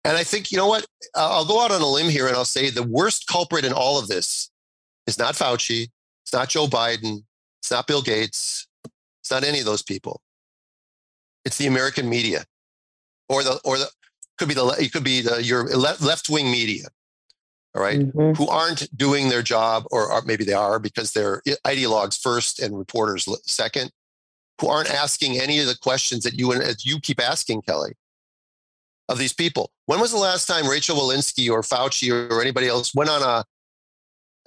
And I think, you know what? Uh, I'll go out on a limb here and I'll say the worst culprit in all of this is not Fauci. It's not Joe Biden. It's not Bill Gates. It's not any of those people. It's the American media or the, or the, could be the, it could be the, your left wing media. All right. Mhm. Who aren't doing their job, or, or maybe they are because they're ideologues first and reporters second, who aren't asking any of the questions that you and as you keep asking, Kelly, of these people. When was the last time Rochelle Walensky or Fauci or anybody else went on a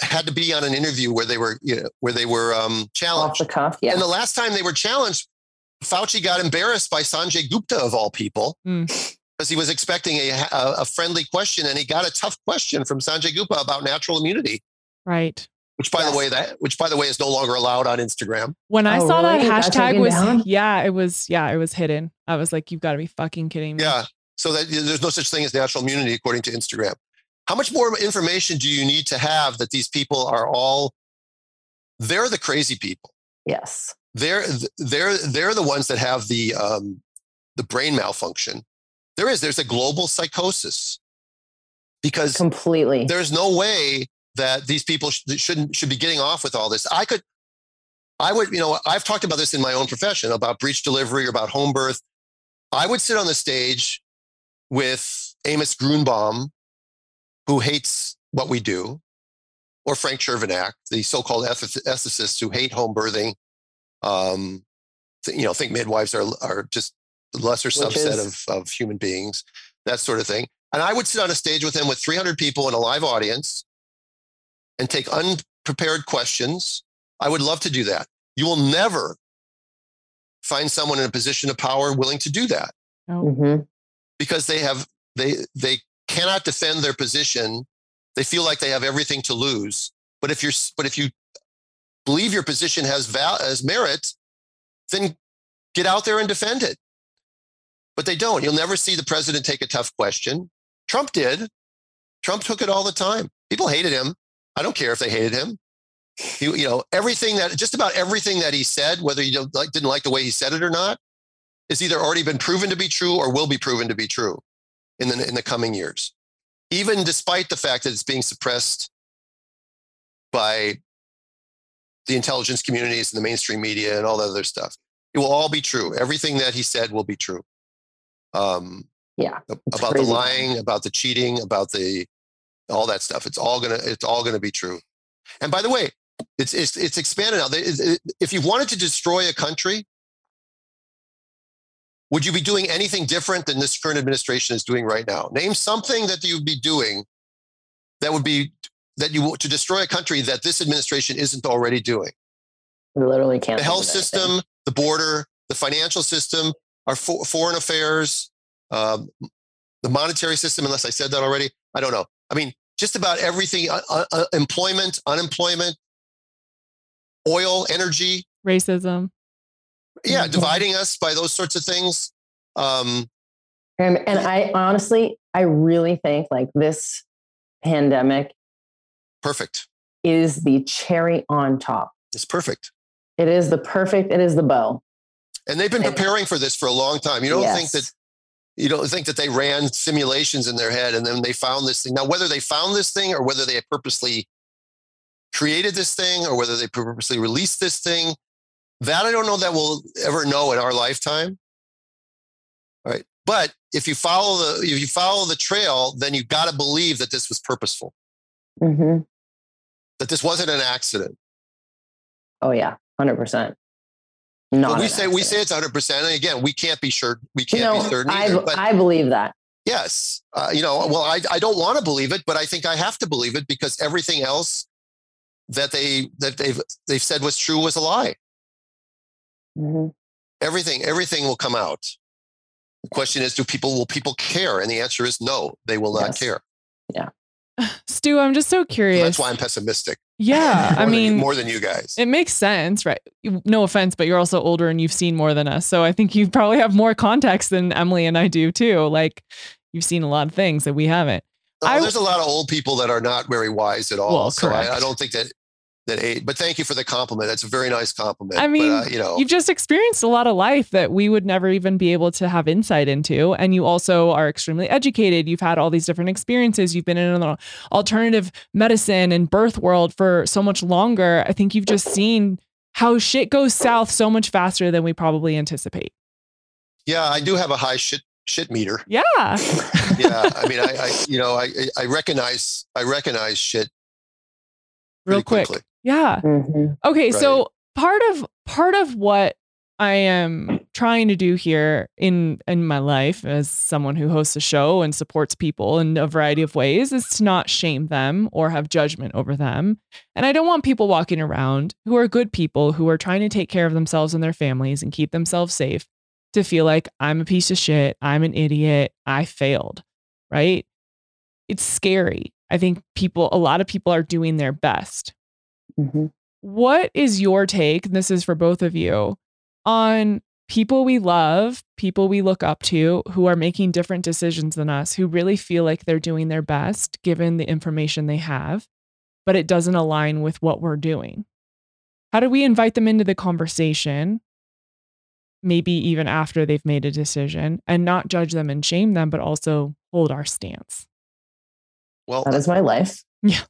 had to be on an interview where they were, you know, where they were um, Off challenged. the cuff. Yeah. And the last time they were challenged, Fauci got embarrassed by Sanjay Gupta of all people Mm. Because he was expecting a, a, a friendly question and he got a tough question from Sanjay Gupta about natural immunity, Right. which by Yes. the way that which by the way is no longer allowed on Instagram. When I Oh, saw really? that hashtag was down? yeah, it was yeah, it was hidden. I was like, you've got to be fucking kidding me. Yeah. So that there's no such thing as natural immunity according to Instagram. How much more information do you need to have that these people are all they're the crazy people. yes. They're they're they're the ones that have the um, the brain malfunction. There is there's a global psychosis because Completely. there's no way that these people sh- shouldn't should be getting off with all this. I could, I would, you know, I've talked about this in my own profession about breech delivery or about home birth. I would sit on the stage with Amos Grunebaum, who hates what we do, or Frank Chervenak, the so-called eth- ethicists who hate home birthing. Um, th- you know, think midwives are are just lesser Which subset is- of of human beings, that sort of thing. And I would sit on a stage with him with 300 people in a live audience and take unprepared questions. I would love to do that. You will never find someone in a position of power willing to do that No. hmm because they have they they cannot defend their position. They feel like they have everything to lose. But if you're but if you believe your position has val has merit, then get out there and defend it. But they don't. You'll never see the president take a tough question. Trump did. Trump took it all the time. People hated him. I don't care if they hated him. He, you know, everything that just about everything that he said, whether you don't like, didn't like the way he said it or not, is either already been proven to be true or will be proven to be true in the in the coming years. Even despite the fact that it's being suppressed by the intelligence communities and the mainstream media and all that other stuff, it will all be true. Everything that he said will be true. Um, Yeah. about the lying, about the cheating, about the all that stuff. It's all gonna it's all gonna be true. And by the way, it's it's it's expanded now. They- it- it- If you wanted to destroy a country, would you be doing anything different than this current administration is doing right now? Name something that you'd be doing that would be that you want to destroy a country that this administration isn't already doing. We literally can't. The health system, the border, the financial system, our fo- foreign affairs, um, the monetary system. Unless I said that already, I don't know. I mean, just about everything: uh, uh, uh, employment, unemployment, oil, energy. Racism. Yeah, dividing us by those sorts of things. Um, And, and I honestly, I really think like this pandemic perfect. is the cherry on top. It's perfect. It is the perfect, it is the bow. And they've been preparing for this for a long time. You don't think that you don't think that they ran simulations in their head and then they found this thing. Now, whether they found this thing or whether they purposely created this thing or whether they purposely released this thing, that I don't know that we'll ever know in our lifetime. All right. But if you follow the if you follow the trail, then you've got to believe that this was purposeful, hmm that this wasn't an accident. Oh yeah, hundred percent. Not But we an say we say it's 100 percent, and again, we can't be sure. We can't know, be certain I. But I believe that. Yes. Uh, you know, well, I, I don't want to believe it, but I think I have to believe it because everything else that they that they've they've said was true was a lie. Mhm. Everything everything will come out. The question is, do people will people care? And the answer is no, they will not Yes. care. Yeah. Stu, I'm just so So curious. that's why I'm pessimistic. Yeah, I than- mean, more than you guys. it makes sense, right? No offense, but you're also older and you've seen more than us. So I think you probably have more context than Emily and I do too. Like you've seen a lot of things that we haven't. Oh, I- there's a lot of old people that are not very wise at all. Well, so I, I don't think that that age. But thank you for the compliment. That's a very nice compliment. I mean, but, uh, you know, You've just experienced a lot of life that we would never even be able to have insight into. And you also are extremely educated. You've had all these different experiences. You've been in an alternative medicine and birth world for so much longer. I think you've just seen how shit goes south so much faster than we probably anticipate. yeah, I do have a high shit shit meter. Yeah. yeah i mean I, I you know i i recognize i recognize shit Real quick. quickly Yeah. Mhm. Okay, Right. so part of part of what I am trying to do here in in my life as someone who hosts a show and supports people in a variety of ways is to not shame them or have judgment over them. And I don't want people walking around who are good people who are trying to take care of themselves and their families and keep themselves safe to feel like I'm a piece of shit, I'm an idiot, I failed, right? It's scary. I think people a lot of people are doing their best. Mm-hmm. What is your take? This is for both of you on people we love, people we look up to who are making different decisions than us, who really feel like they're doing their best given the information they have, but it doesn't align with what we're doing. How do we invite them into the conversation? Maybe even after they've made a decision and not judge them and shame them, but also hold our stance. Well, that is my life. Yeah.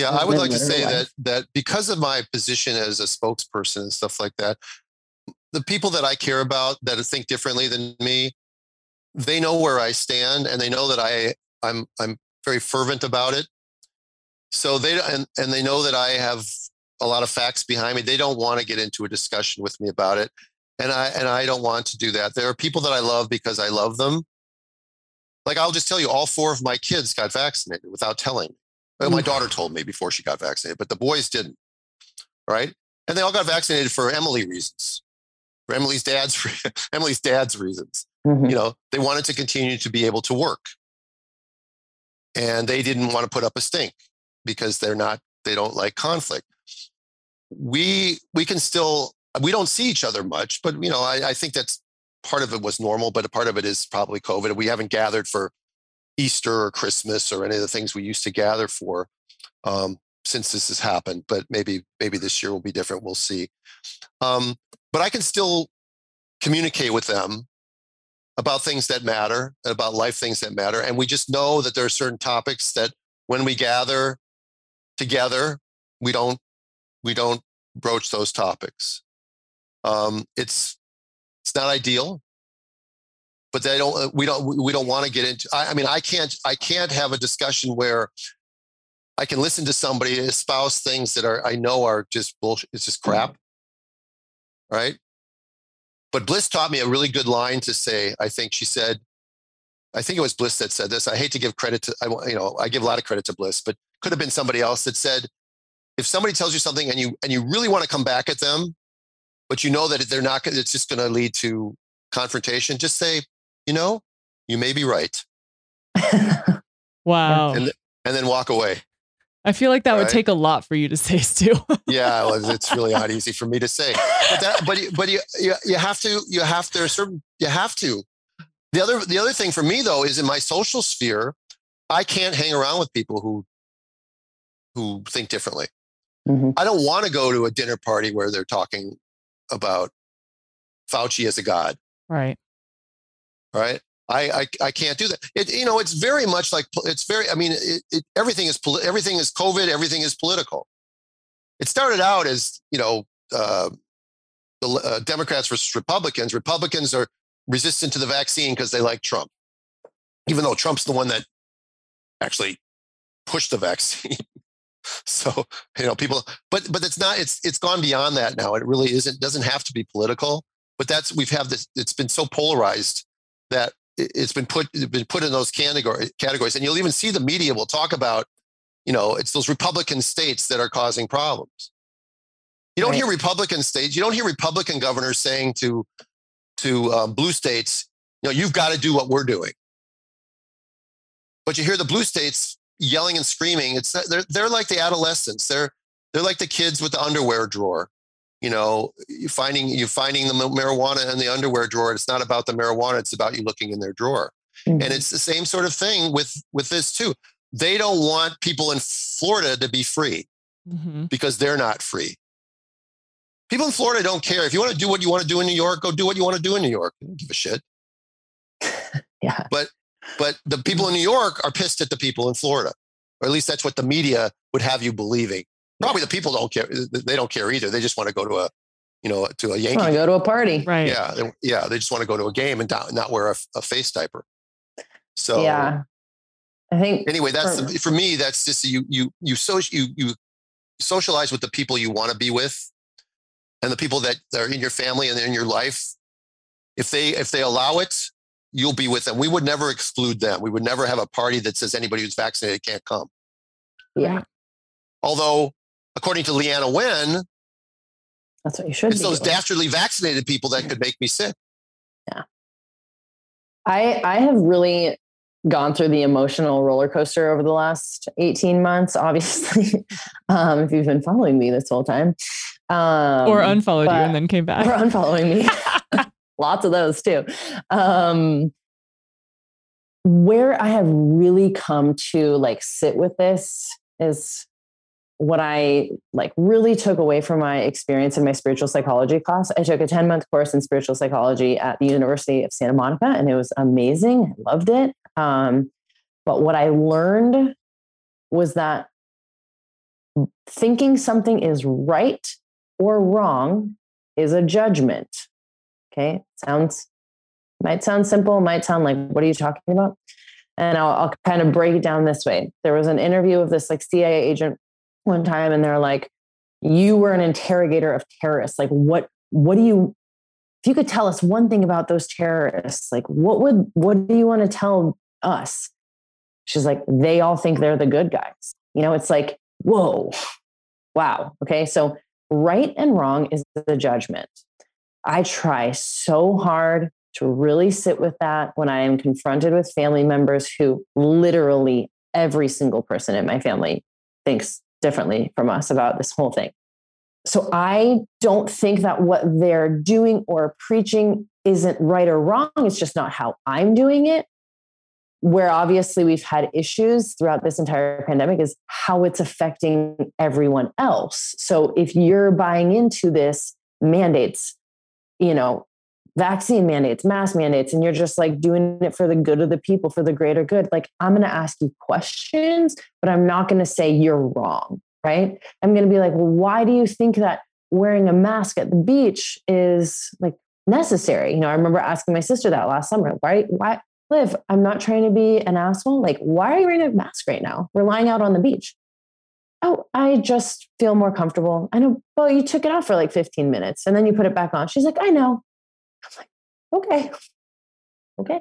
Yeah, I would like to say life. that that because of my position as a spokesperson and stuff like that, the people that I care about that think differently than me, they know where I stand and they know that I I'm I'm very fervent about it. So they and and they know that I have a lot of facts behind me. They don't want to get into a discussion with me about it. And I and I don't want to do that. There are people that I love because I love them. Like I'll just tell you, all four of my kids got vaccinated without telling. Well, my daughter told me before she got vaccinated, but the boys didn't. Right. And they all got vaccinated for Emily reasons for Emily's dad's Emily's dad's reasons. Mm-hmm. You know, they wanted to continue to be able to work. And they didn't want to put up a stink because they're not they don't like conflict. We we can still we don't see each other much, but you know, I, I think that's part of it was normal, but a part of it is probably COVID. We haven't gathered for Easter or Christmas or any of the things we used to gather for um, since this has happened. But maybe maybe this year will be different. We'll see. Um, but I can still communicate with them about things that matter, about life things that matter. And we just know that there are certain topics that when we gather together, we don't we don't broach those topics. Um, it's it's not ideal, but they don't. Uh, we don't. We don't want to get into. I, I mean, I can't. I can't have a discussion where I can listen to somebody espouse things that are I know are just bullshit. It's just crap right? But Bliss taught me a really good line to say. I think she said, I think it was Bliss that said this. I hate to give credit to, I, you know, I give a lot of credit to Bliss, but could have been somebody else that said, if somebody tells you something and you and you really want to come back at them, but you know that they're not, it's just going to lead to confrontation. Just say, you know, you may be right. wow. And, and then walk away. I feel like that right? would take a lot for you to say, Stu. yeah, well, it's really not easy for me to say. But that, but but you, you you have to you have to certain you have to. The other the other thing for me though is in my social sphere, I can't hang around with people who who think differently. Mm-hmm. I don't want to go to a dinner party where they're talking about Fauci as a god. Right. Right. I, I, I can't do that. It, you know, it's very much like it's very. I mean, it, it, everything is everything is COVID. Everything is political. It started out as you know, uh, the uh, Democrats versus Republicans. Republicans are resistant to the vaccine because they like Trump, even though Trump's the one that actually pushed the vaccine. so you know, people. But but it's not. It's it's gone beyond that now. It really isn't. Doesn't have to be political. But that's we've have this. It's been so polarized that it's been put been put in those category, categories, and you'll even see the media will talk about, you know, it's those Republican states that are causing problems. You don't right. hear Republican states, you don't hear Republican governors saying to to um, blue states, you know, you've got to do what we're doing. But you hear the blue states yelling and screaming. It's they're they're like the adolescents. They're they're like the kids with the underwear drawer you know, you finding you finding the marijuana in the underwear drawer. It's not about the marijuana; it's about you looking in their drawer. Mm-hmm. And it's the same sort of thing with with this too. They don't want people in Florida to be free mm-hmm. because they're not free. People in Florida don't care. If you want to do what you want to do in New York, go do what you want to do in New York. Don't give a shit. yeah. But but the people in New York are pissed at the people in Florida, or at least that's what the media would have you believing. Probably the people don't care. They don't care either. They just want to go to a, you know, to a Yankee. Want to go to a party, right? Yeah, they, yeah. They just want to go to a game and not, not wear a, a face diaper. So yeah, I think anyway. That's for, the, for me. That's just you you you so you you socialize with the people you want to be with, and the people that are in your family and in your life, if they if they allow it, you'll be with them. We would never exclude them. We would never have a party that says anybody who's vaccinated can't come. Yeah. Although, according to Leana Wen, that's what you should. It's those doing. dastardly vaccinated people that could make me sick. Yeah. I I have really gone through the emotional roller coaster over the last 18 months, obviously. um, if you've been following me this whole time. Um, or unfollowed you and then came back. Or unfollowing me. Lots of those too. Um, where I have really come to like sit with this is what I like really took away from my experience in my spiritual psychology class. I took a 10 month course in spiritual psychology at the University of Santa Monica and it was amazing. I loved it. Um, but what I learned was that thinking something is right or wrong is a judgment. Okay. Sounds, might sound simple, might sound like, what are you talking about? And I'll, I'll kind of break it down this way. There was an interview of this like CIA agent one time and they're like, you were an interrogator of terrorists. Like, what, what do you, if you could tell us one thing about those terrorists, like what would, what do you want to tell us? She's like, they all think they're the good guys. You know, it's like, whoa, wow. Okay. So right and wrong is the judgment. I try so hard to really sit with that when I am confronted with family members who literally every single person in my family thinks differently from us about this whole thing. So I don't think that what they're doing or preaching isn't right or wrong. It's just not how I'm doing it. Where obviously we've had issues throughout this entire pandemic is how it's affecting everyone else. So if you're buying into this mandates, you know, vaccine mandates, mask mandates, and you're just like doing it for the good of the people, for the greater good, like I'm going to ask you questions, but I'm not going to say you're wrong, right? I'm going to be like, well, why do you think that wearing a mask at the beach is like necessary? You know, I remember asking my sister that last summer. Why, why, Liv, I'm not trying to be an asshole. Like, why are you wearing a mask right now? We're lying out on the beach. Oh, I just feel more comfortable. I know, well, you took it off for like 15 minutes and then you put it back on. She's like, I know. Like, okay, okay.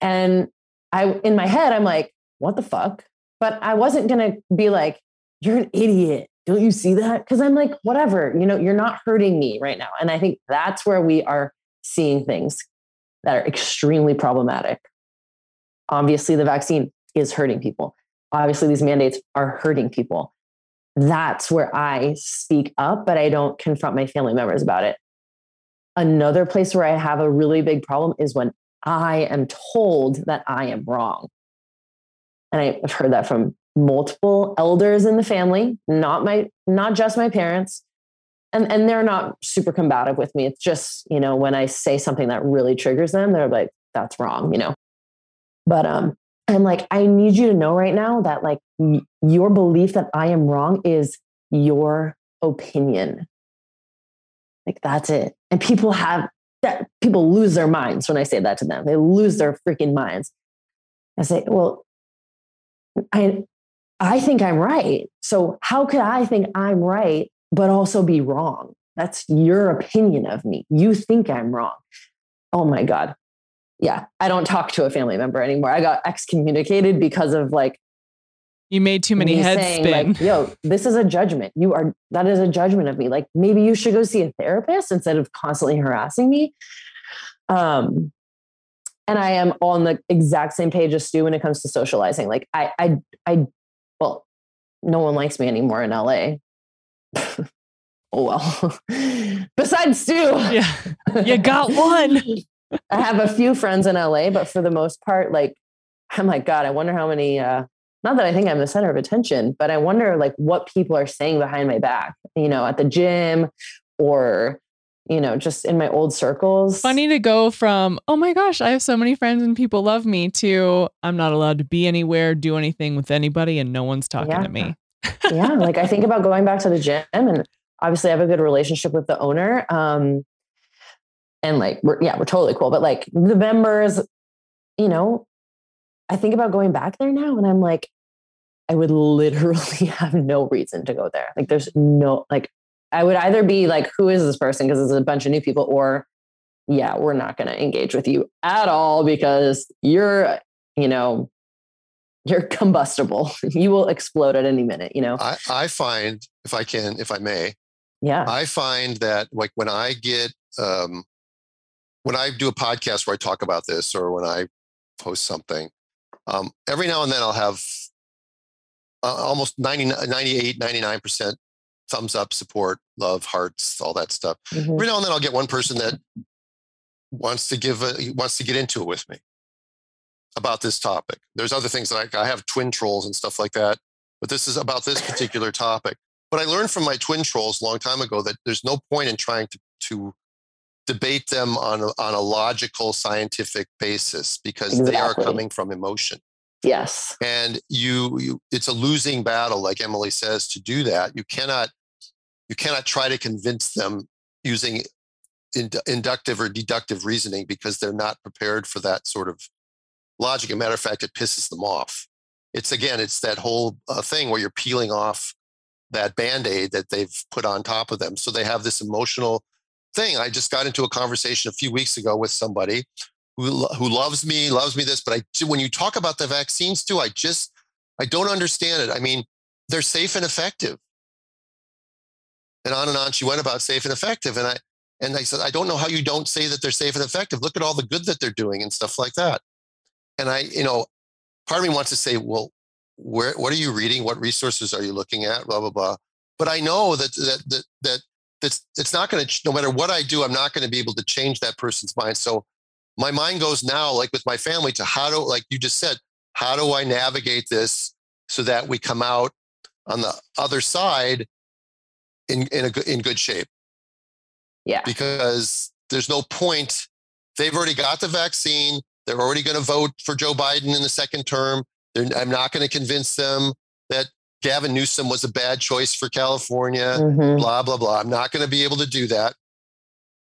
And I, in my head, I'm like, what the fuck? But I wasn't going to be like, you're an idiot. Don't you see that? Because I'm like, whatever, you know, you're not hurting me right now. And I think that's where we are seeing things that are extremely problematic. Obviously, the vaccine is hurting people. Obviously, these mandates are hurting people. That's where I speak up, but I don't confront my family members about it. Another place where I have a really big problem is when I am told that I am wrong. And I've heard that from multiple elders in the family, not my not just my parents. And and they're not super combative with me. It's just, you know, when I say something that really triggers them, they're like, that's wrong, you know. But um I'm like, I need you to know right now that like your belief that I am wrong is your opinion. Like that's it. And people have that people lose their minds when I say that to them. They lose their freaking minds. I say, well, I I think I'm right. So how could I think I'm right but also be wrong? That's your opinion of me. You think I'm wrong. Oh my God. Yeah. I don't talk to a family member anymore. I got excommunicated because of like you made too many heads saying, spin. Like, Yo, this is a judgment. You are that is a judgment of me. Like maybe you should go see a therapist instead of constantly harassing me. Um, and I am on the exact same page as Stu when it comes to socializing. Like I, I, I, well, no one likes me anymore in LA. oh well. Besides Stu, yeah, you got one. I have a few friends in LA, but for the most part, like I'm like, God, I wonder how many uh, not that I think I'm the center of attention, but I wonder like what people are saying behind my back, you know, at the gym or, you know, just in my old circles. Funny to go from, oh my gosh, I have so many friends and people love me to I'm not allowed to be anywhere, do anything with anybody, and no one's talking yeah. to me. yeah. Like I think about going back to the gym and obviously I have a good relationship with the owner. Um, and like, we're, yeah, we're totally cool. But like the members, you know, I think about going back there now and I'm like, I would literally have no reason to go there. Like there's no, like I would either be like, who is this person? Because it's a bunch of new people, or yeah, we're not going to engage with you at all because you're, you know, you're combustible. you will explode at any minute, you know? I, I find, if I can, if I may, yeah. I find that like when I get, um, when I do a podcast where I talk about this or when I post something, um, every now and then I'll have uh, almost 90, 98, 99% thumbs up, support, love, hearts, all that stuff. Mhm. Every now and then I'll get one person that wants to give a, wants to get into it with me about this topic. There's other things like I have twin trolls and stuff like that, but this is about this particular topic. But I learned from my twin trolls a long time ago that there's no point in trying to, to debate them on a, on a logical scientific basis because they are coming from emotion Yes. and you, you it's a losing battle like emily says to do that you cannot you cannot try to convince them using ind- inductive or deductive reasoning because they're not prepared for that sort of logic. As a matter of fact, it pisses them off. It's again, it's that whole uh, thing where you're peeling off that band aid that they've put on top of them. So they have this emotional thing. I just got into a conversation a few weeks ago with somebody who, who loves me, loves me this, but I, when you talk about the vaccines too, I just, I don't understand it. I mean, they're safe and effective. And on and on she went about safe and effective. And I, and I said, I don't know how you don't say that they're safe and effective. Look at all the good that they're doing and stuff like that. And I, you know, part of me wants to say, well, where, what are you reading? What resources are you looking at? Blah, blah, blah. But I know that, that, that, that, that's, it's not going to, no matter what I do, I'm not going to be able to change that person's mind. So my mind goes now, like with my family, to how do, like you just said, how do I navigate this so that we come out on the other side in, in, a, good- in good shape? Yeah. because there's no point. They've already got the vaccine. They're already going to vote for Joe Biden in the second term. They're, I'm not going to convince them that Gavin Newsom was a bad choice for California. Mhm. Blah blah blah. I'm not going to be able to do that.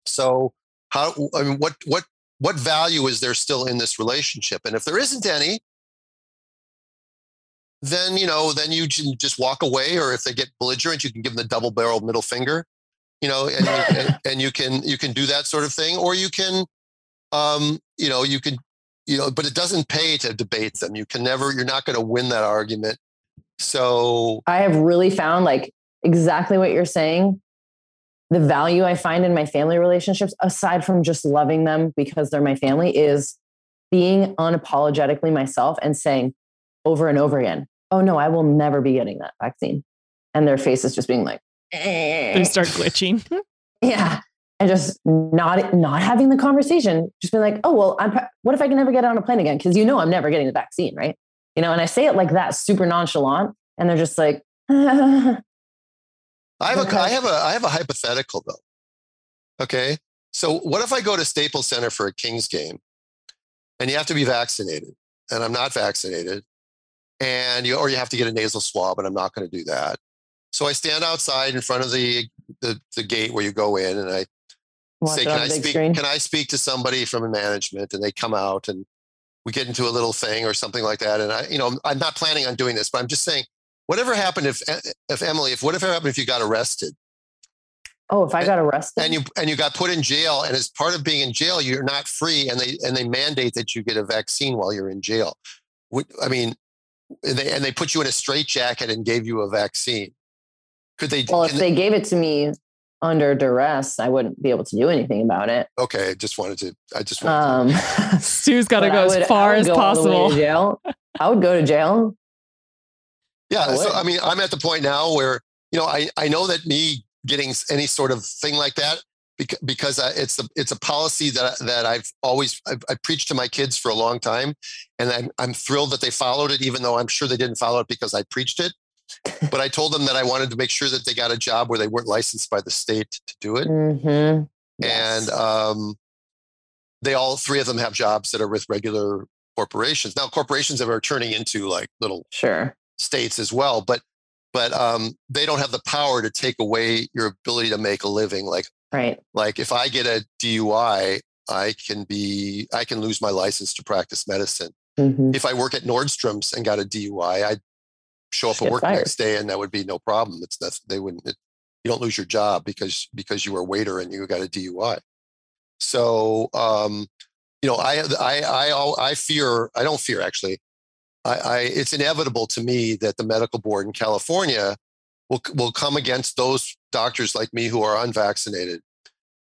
So how? I mean, what what what value is there still in this relationship? And if there isn't any, then you know, then you can just walk away. Or if they get belligerent, you can give them the double-barreled middle finger. You know, and, you- and, and you can you can do that sort of thing, or you can, um, you know, you can, you know, but it doesn't pay to debate them. You can never. You're not going to win that argument. So I have really found like exactly what you're saying. The value I find in my family relationships, aside from just loving them because they're my family, is being unapologetically myself and saying over and over again, Oh no, I will never be getting that vaccine. And their faces just being like, eh. They start glitching. yeah. And just not not having the conversation, just being like, oh well, I'm what if I can never get on a plane again? Because you know I'm never getting the vaccine, right? You know, and I say it like that, super nonchalant, and they're just like, I have a I have a I have a hypothetical though. Okay. So what if I go to Staples Center for a Kings game and you have to be vaccinated and I'm not vaccinated and you or you have to get a nasal swab and I'm not going to do that. So I stand outside in front of the, the the gate where you go in and I watch say, can I speak screen. can I speak to somebody from management and they come out and we get into a little thing or something like that. And I, you know, I'm not planning on doing this, but I'm just saying, whatever happened if eh, eh, if Emily, if whatever happened if you got arrested? Oh, if I eh, got arrested, and you and you got put in jail and as part of being in jail you're not free and they and they mandate that you get a vaccine while you're in jail. Would- i mean and they and they put you in a straitjacket and gave you a vaccine. Could they, well, if can they gave it to me under duress, I wouldn't be able to do anything about it. okay I just wanted to i just wanted Um, Stu's got to go I as far as go all the way to possible. jail. I would go to jail. yeah I so i mean i'm at the point now where you know i i know that me getting any sort of thing like that bec- because I, it's a it's a policy that that I've always I've, I preached to my kids for a long time, and I'm I'm thrilled that they followed it, even though I'm sure they didn't follow it because I preached it. But I told them that I wanted to make sure that they got a job where they weren't licensed by the state to do it, Mhm. and um, they all three of them have jobs that are with regular corporations. Now corporations are turning into like little sure. states as well, but but um, they don't have the power to take away your ability to make a living. Like Right. like if I get a DUI, I can be I can lose my license to practice medicine. Mhm. If I work at Nordstrom's and got a DUI, I'd show up at work fired. next day and that would be no problem. It's that they wouldn't it, you don't lose your job because because you were a waiter and you got a DUI. So um, you know, I I I I fear I don't fear actually. I, I it's inevitable to me that the medical board in California will will come against those doctors like me who are unvaccinated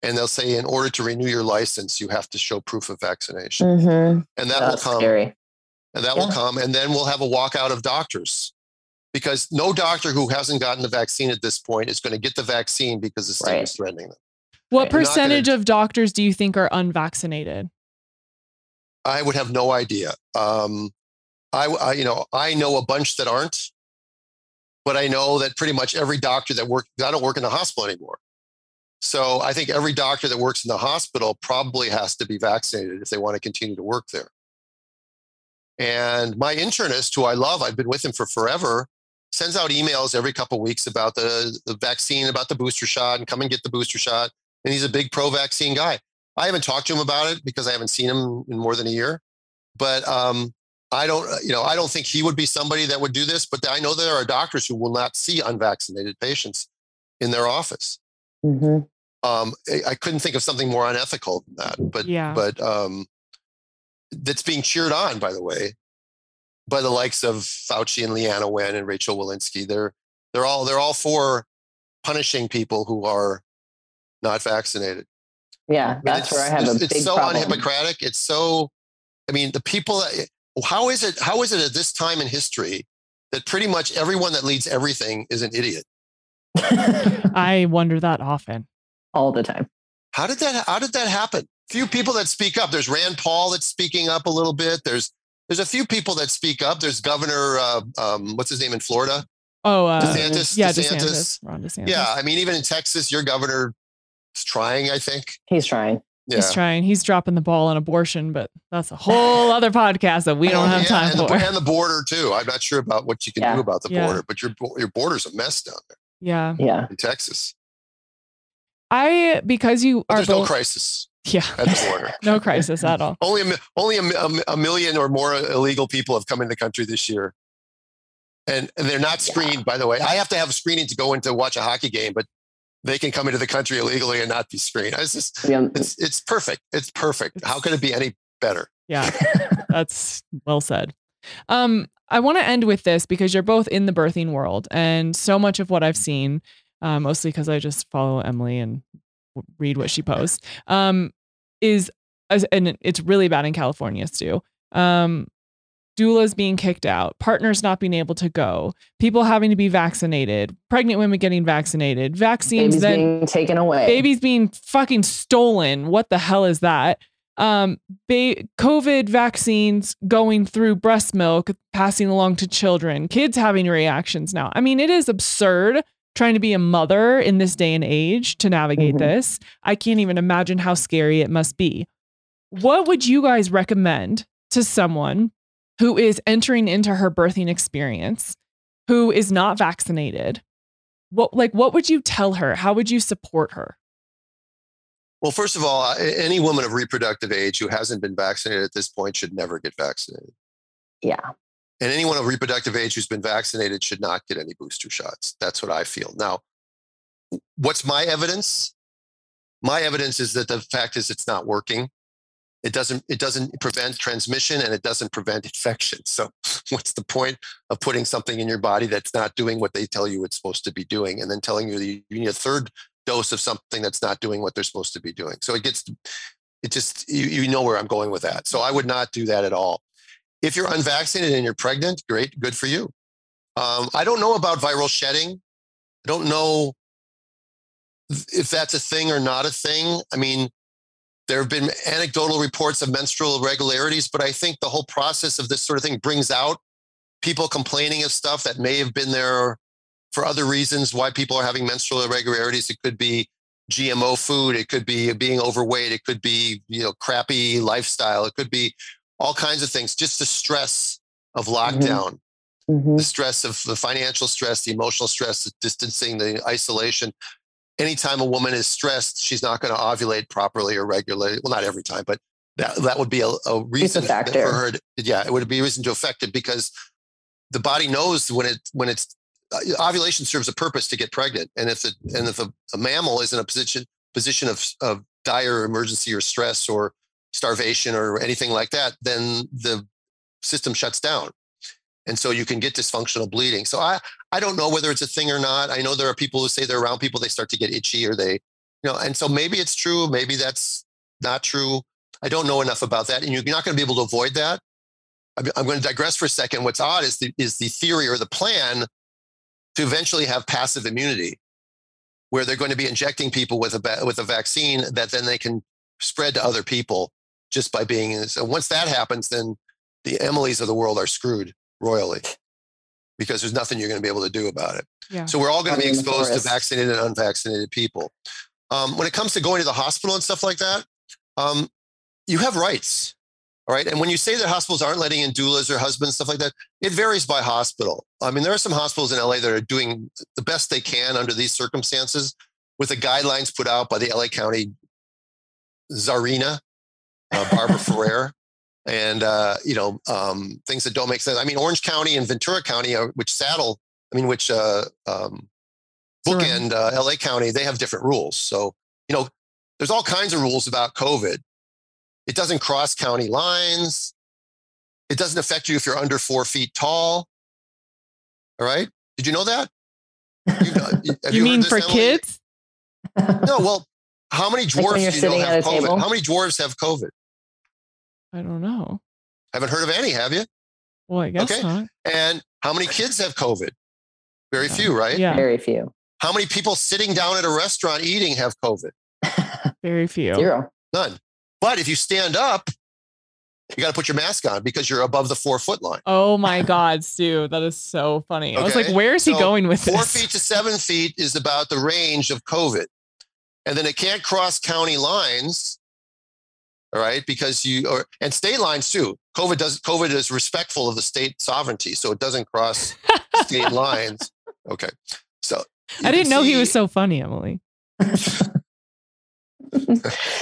and they'll say in order to renew your license you have to show proof of vaccination Mm-hmm. and that That's will come scary. and that will come and then we'll have a walkout of doctors because no doctor who hasn't gotten the vaccine at this point is going to get the vaccine because the state Right. is threatening them What not gonna- percentage of doctors do you think are unvaccinated? i would have no idea um, I, I you know i know a bunch that aren't but i know that pretty much every doctor that work i don't work in the hospital anymore so i think every doctor that works in the hospital probably has to be vaccinated if they want to continue to work there and my internist who i love i've been with him for forever sends out emails every couple of weeks about the, the vaccine about the booster shot and come and get the booster shot and he's a big pro-vaccine guy i haven't talked to him about it because i haven't seen him in more than a year but um, I don't, you know, I don't think he would be somebody that would do this. But I know there are doctors who will not see unvaccinated patients in their office. hmm Um, I, I couldn't think of something more unethical than that. But Yeah. but um, that's being cheered on, by the way, by the likes of Fauci and Leana Wen and Rochelle Walensky. They're they're all they're all for punishing people who are not vaccinated. Yeah, I mean, that's where I have a it's, big it's so problem. unhippocratic. It's so, I mean, the people. that- How is it? How is it at this time in history that pretty much everyone that leads everything is an idiot? I wonder that often. All the time. How did that? How did that happen? Few people that speak up. There's Rand Paul that's speaking up a little bit. There's there's a few people that speak up. There's Governor, uh, um, what's his name in Florida? Oh, uh, DeSantis. yeah, DeSantis. DeSantis. Ron DeSantis. Yeah, I mean, even in Texas, your governor is trying. I think. He's trying. Yeah. He's trying. He's dropping the ball on abortion, but that's a whole other podcast that we don't have yeah, time and for. The, and the border too. I'm not sure about what you can Yeah. do about the Yeah. border, but your bo- your border's a mess down there yeah. Yeah. in Texas. I because you But are there's no crisis yeah. at the border. no crisis at all. only a, only a, a, a million or more illegal people have come into the country this year, and, and they're not screened. By the way, I have to have a screening to go in to watch a hockey game, but they can come into the country illegally and not be screened. It's just Yeah. it's it's perfect. It's perfect. How could it be any better? Yeah. That's well said. Um, I want to end with this because you're both in the birthing world, and so much of what I've seen, uh, mostly because I just follow Emily and w- read what she posts, um, is and it's really bad in California too. Um, doulas being kicked out, partners not being able to go, people having to be vaccinated, pregnant women getting vaccinated, vaccines Babies then being taken away. babies being fucking stolen. What the hell is that? Um, ba- COVID vaccines going through breast milk, passing along to children, kids having reactions now. I mean, it is absurd trying to be a mother in this day and age to navigate Mhm. this. I can't even imagine how scary it must be. What would you guys recommend to someone who is entering into her birthing experience, who is not vaccinated? What like what would you tell her? How would you support her? Well, first of all, any woman of reproductive age who hasn't been vaccinated at this point should never get vaccinated. yeah. And anyone of reproductive age who's been vaccinated should not get any booster shots. That's what I feel. Now, what's my evidence? My evidence is that the fact is it's not working. It doesn't it doesn't prevent transmission and it doesn't prevent infection. So what's the point of putting something in your body that's not doing what they tell you it's supposed to be doing and then telling you that you need a third dose of something that's not doing what they're supposed to be doing. So it gets it just you, you know where I'm going with that. So I would not do that at all. If you're unvaccinated and you're pregnant, great, good for you. Um, I don't know about viral shedding. I don't know if that's a thing or not a thing. I mean, there have been anecdotal reports of menstrual irregularities, but I think the whole process of this sort of thing brings out people complaining of stuff that may have been there for other reasons why people are having menstrual irregularities. It could be GMO food, it could be being overweight, it could be you know crappy lifestyle, it could be all kinds of things. Just the stress of lockdown Mhm. the stress of the financial stress, the emotional stress, the distancing, the isolation. Anytime a woman is stressed, she's not going to ovulate properly or regularly. Well, not every time, but that that would be a, a reason that factor. for her. To, yeah, it would be a reason to affect it because the body knows when it when it's uh, ovulation serves a purpose to get pregnant, and if the, and if a, a mammal is in a position position of of dire emergency or stress or starvation or anything like that, then the system shuts down. And so you can get dysfunctional bleeding. So I, I don't know whether it's a thing or not. I know there are people who say they're around people, they start to get itchy or they, you know, and so maybe it's true, maybe that's not true. I don't know enough about that. And you're not going to be able to avoid that. I'm going to digress for a second. What's odd is the, is the theory or the plan to eventually have passive immunity, where they're going to be injecting people with a, with a vaccine that then they can spread to other people just by being in. So once that happens, then the Emilys of the world are screwed royally because there's nothing you're going to be able to do about it. Yeah. So we're all going to be exposed to vaccinated and unvaccinated people. Um, when it comes to going to the hospital and stuff like that, um, you have rights. All right. And when you say that hospitals aren't letting in doulas or husbands, stuff like that, it varies by hospital. I mean, there are some hospitals in LA that are doing the best they can under these circumstances with the guidelines put out by the LA County Czarina, uh, Barbara Ferrer and uh, you know um, things that don't make sense. I mean, Orange County and Ventura County, uh, which saddle, I mean, which uh, um, bookend uh, LA County, they have different rules. So you know, there's all kinds of rules about COVID. It doesn't cross county lines. It doesn't affect you if you're under four feet tall. All right? Did you know that? You, you, you mean for Emily? kids? no. Well, how many dwarves like do you know have COVID? Table? How many dwarves have COVID? I don't know. Haven't heard of any, have you? Well, I guess okay. not. And how many kids have COVID? Very few, right? Yeah. Very few. How many people sitting down at a restaurant eating have COVID? Very few. Zero. None. But if you stand up, you got to put your mask on because you're above the four foot line. Oh my God, Stu. That is so funny. Okay? I was like, where is he so going with four this? Four feet to seven feet is about the range of COVID. And then it can't cross county lines all right? Because you or and state lines too. Covid does covid is respectful of the state sovereignty so it doesn't cross state lines. Okay. So i didn't know see, he was so funny emily.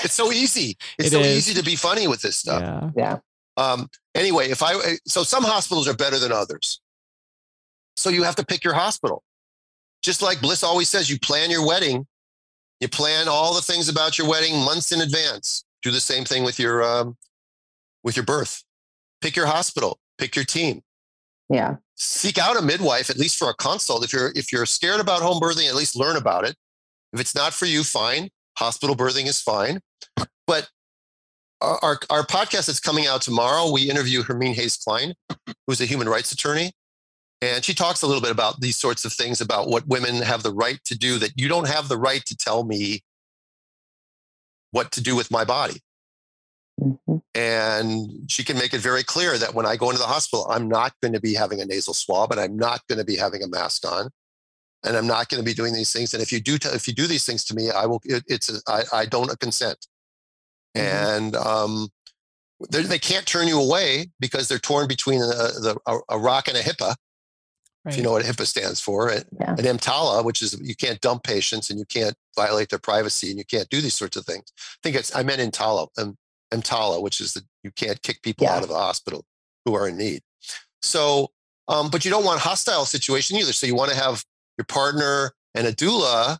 It's so easy. It's it so is. easy to be funny with this stuff. Yeah. Yeah. Um anyway if i so some hospitals are better than others. So you have to pick your hospital. Just like bliss always says you plan your wedding. You plan all the things about your wedding months in advance do the same thing with your um, with your birth. Pick your hospital. Pick your team. Yeah. Seek out a midwife at least for a consult. If you're if you're scared about home birthing, at least learn about it. If it's not for you, fine. Hospital birthing is fine. But our, our, our podcast that's coming out tomorrow, we interview Hermine Hayes Klein, who's a human rights attorney. And she talks a little bit about these sorts of things about what women have the right to do that you don't have the right to tell me what to do with my body. Mm-hmm. And she can make it very clear that when I go into the hospital, I'm not going to be having a nasal swab and I'm not going to be having a mask on and I'm not going to be doing these things. And if you do, t- if you do these things to me, I will, it, it's, a, I, I don't consent. Mm-hmm. And, um, they can't turn you away because they're torn between a, the, a, a rock and a HIPAA. Right. If you know what HIPAA stands for, and, yeah. and EMTALA, which is you can't dump patients and you can't violate their privacy and you can't do these sorts of things. I think it's I meant EMTALA, um, EMTALA, which is that you can't kick people yeah. out of the hospital who are in need. So, um, but you don't want hostile situation either. So you want to have your partner and a doula,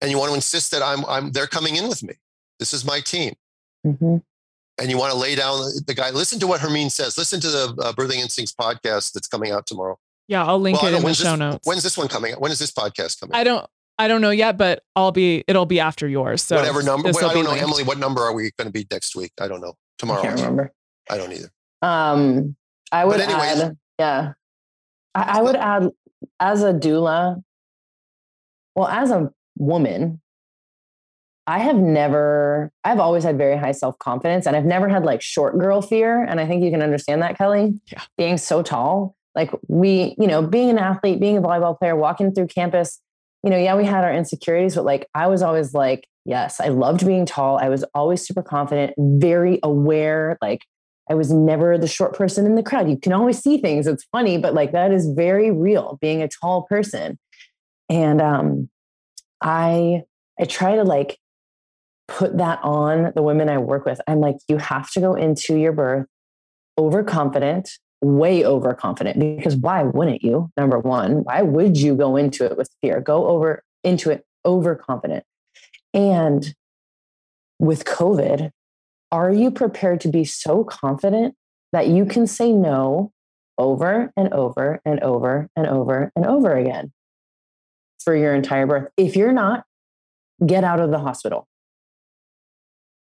and you want to insist that I'm I'm they're coming in with me. This is my team. Mm-hmm and you want to lay down the guy, listen to what Hermine says. Listen to the uh, Birthing Instincts podcast that's coming out tomorrow. Yeah, I'll link well, it in the show this, notes. When's this one coming? When is this podcast coming? I don't I don't know yet, but I'll be it'll be after yours. So whatever number. I don't know, linked. Emily. What number are we going to be next week? I don't know. Tomorrow. I can't remember. I don't either. Um, I would anyways, add. Yeah, I, I would add as a doula. Well, as a woman, I have never, I've always had very high self confidence and I've never had like short girl fear. And I think you can understand that, Kelli. Yeah. Being so tall like we you know being an athlete being a volleyball player walking through campus you know yeah we had our insecurities but like i was always like yes i loved being tall. I was always super confident very aware like i was never the short person in the crowd. You can always see things it's funny but like that is very real being a tall person. And um i i try to like put that on the women i work with. I'm like you have to go into your birth overconfident way overconfident because why wouldn't you? Number one, why would you go into it with fear? Go over into it overconfident. And with COVID, are you prepared to be so confident that you can say no over and over and over and over and over again for your entire birth? If you're not, get out of the hospital.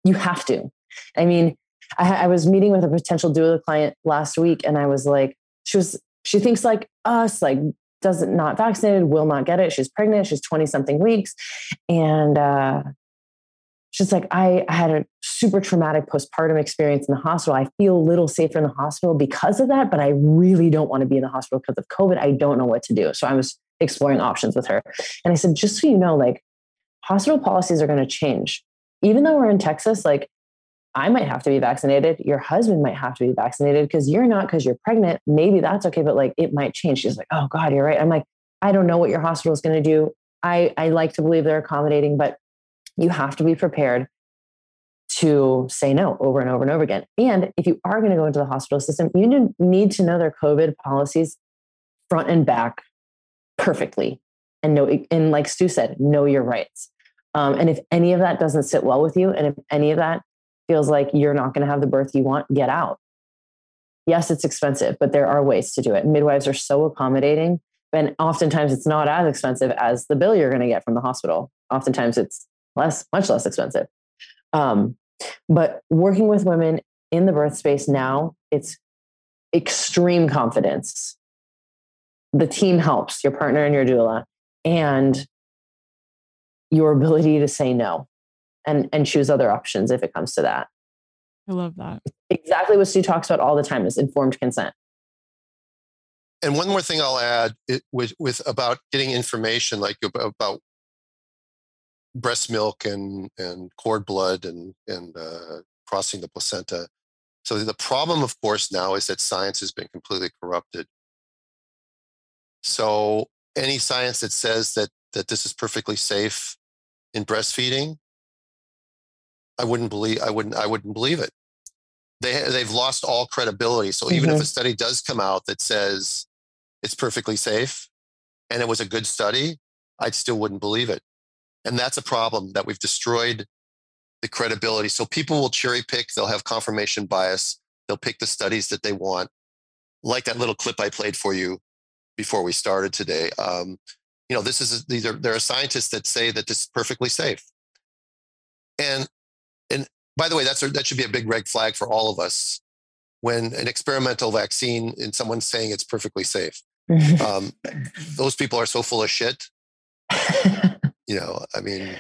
You have to. I mean, I, I was meeting with a potential doula client last week, and I was like, she was, she thinks like us, like doesn't not vaccinated, will not get it. She's pregnant. She's 20 something weeks. And uh, she's like, I, I had a super traumatic postpartum experience in the hospital. I feel a little safer in the hospital because of that, but I really don't want to be in the hospital because of COVID. I don't know what to do. So I was exploring options with her. And I said, just so you know, like hospital policies are going to change. Even though we're in Texas, like I might have to be vaccinated. Your husband might have to be vaccinated because you're not because you're pregnant. Maybe that's okay, but like it might change. She's like, oh God, you're right. I'm like, I don't know what your hospital is going to do. I, I like to believe they're accommodating, but you have to be prepared to say no over and over and over again. And if you are going to go into the hospital system, you need to know their COVID policies front and back perfectly. And know, and like Stu said, know your rights. Um, and if any of that doesn't sit well with you, and if any of that feels like you're not going to have the birth you want, get out. Yes, it's expensive, but there are ways to do it. Midwives are so accommodating, and oftentimes it's not as expensive as the bill you're going to get from the hospital. Oftentimes it's less, much less expensive. Um, but working with women in the birth space now, it's extreme confidence. The team helps, your partner and your doula, and your ability to say no and and choose other options if it comes to that. I love that. Exactly what Stu talks about all the time is informed consent. And one more thing I'll add it, with with about getting information like about breast milk and and cord blood and and uh, crossing the placenta. So the problem, of course, now is that science has been completely corrupted. So any science that says that that this is perfectly safe in breastfeeding I wouldn't believe I wouldn't I wouldn't believe it. They they've lost all credibility. So even mm-hmm. if a study does come out that says it's perfectly safe and it was a good study, I still wouldn't believe it. And that's a problem that we've destroyed the credibility. So people will cherry pick, they'll have confirmation bias, they'll pick the studies that they want. Like that little clip I played for you before we started today. Um, you know, this is these are there are scientists that say that this is perfectly safe. And and by the way, that's a, that should be a big red flag for all of us when an experimental vaccine and someone's saying it's perfectly safe. um, those people are so full of shit. you know, I mean,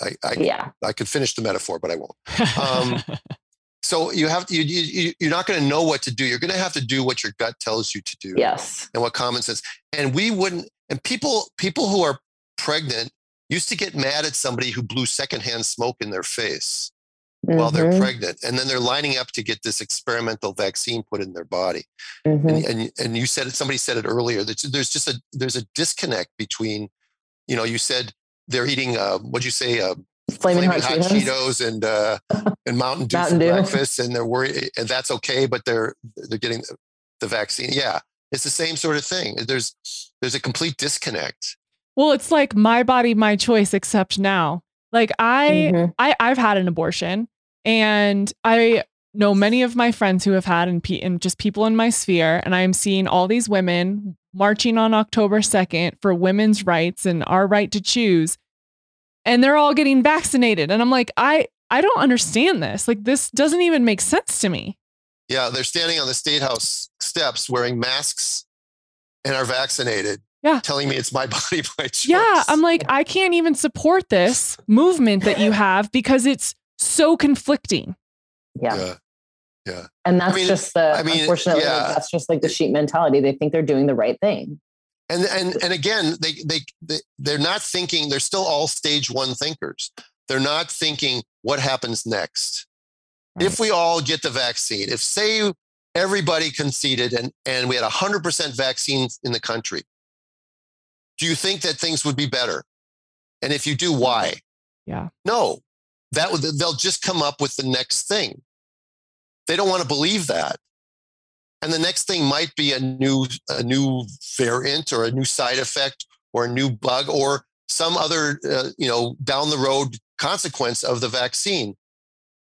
I, I, yeah. I could finish the metaphor, but I won't. Um, so you have to, you, you, you're not going to know what to do. You're going to have to do what your gut tells you to do. Yes. And what common sense. And we wouldn't, and people, people who are pregnant used to get mad at somebody who blew secondhand smoke in their face mm-hmm. while they're mm-hmm. pregnant and then they're lining up to get this experimental vaccine put in their body mm-hmm. and, and, and you said it somebody said it earlier that there's just a there's a disconnect between you know you said they're eating uh, what'd you say uh, flaming, flaming hot, hot Cheetos. Cheetos, and uh, and Mountain Dew Mountain for Dew. breakfast, and they're worried, and that's okay, but they're they're getting the vaccine. Yeah, it's the same sort of thing. There's there's a complete disconnect. Well, it's like my body, my choice, except now. Like I, mm-hmm. I, I've had an abortion, and I know many of my friends who have had and, pe- and just people in my sphere, and I am seeing all these women marching on October 2nd for women's rights and our right to choose. And they're all getting vaccinated. And I'm like, I, I don't understand this. Like, this doesn't even make sense to me. Yeah, they're standing on the state house steps wearing masks and are vaccinated. Yeah. Telling me it's my body, my choice. Yeah. I'm like, I can't even support this movement that you have because it's so conflicting. Yeah. yeah. Yeah. And that's I mean, just the I mean, unfortunately yeah. that's just like the sheep mentality. They think they're doing the right thing. And and and again, they they, they they're not thinking, they're still all stage one thinkers. They're not thinking what happens next. Right. If we all get the vaccine, if say everybody conceded and, and we had 100% vaccines in the country, do you think that things would be better? And if you do, why? Yeah. No, that they'll just come up with the next thing. They don't want to believe that. and the next thing might be a new a new variant or a new side effect or a new bug or some other uh, you know down the road consequence of the vaccine.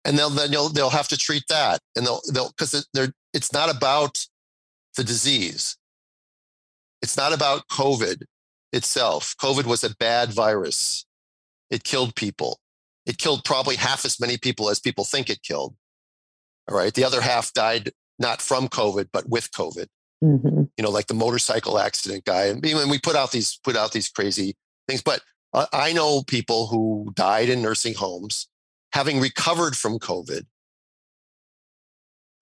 And they'll then they'll, they'll have to treat that and they'll they'll because they're it's not about the disease. It's not about covid itself. Covid was a bad virus. It killed people it killed probably half as many people as people think it killed all right the other half died not from covid but with covid Mhm. you know, like the motorcycle accident guy. And we put out these put out these crazy things, but I know people who died in nursing homes having recovered from COVID,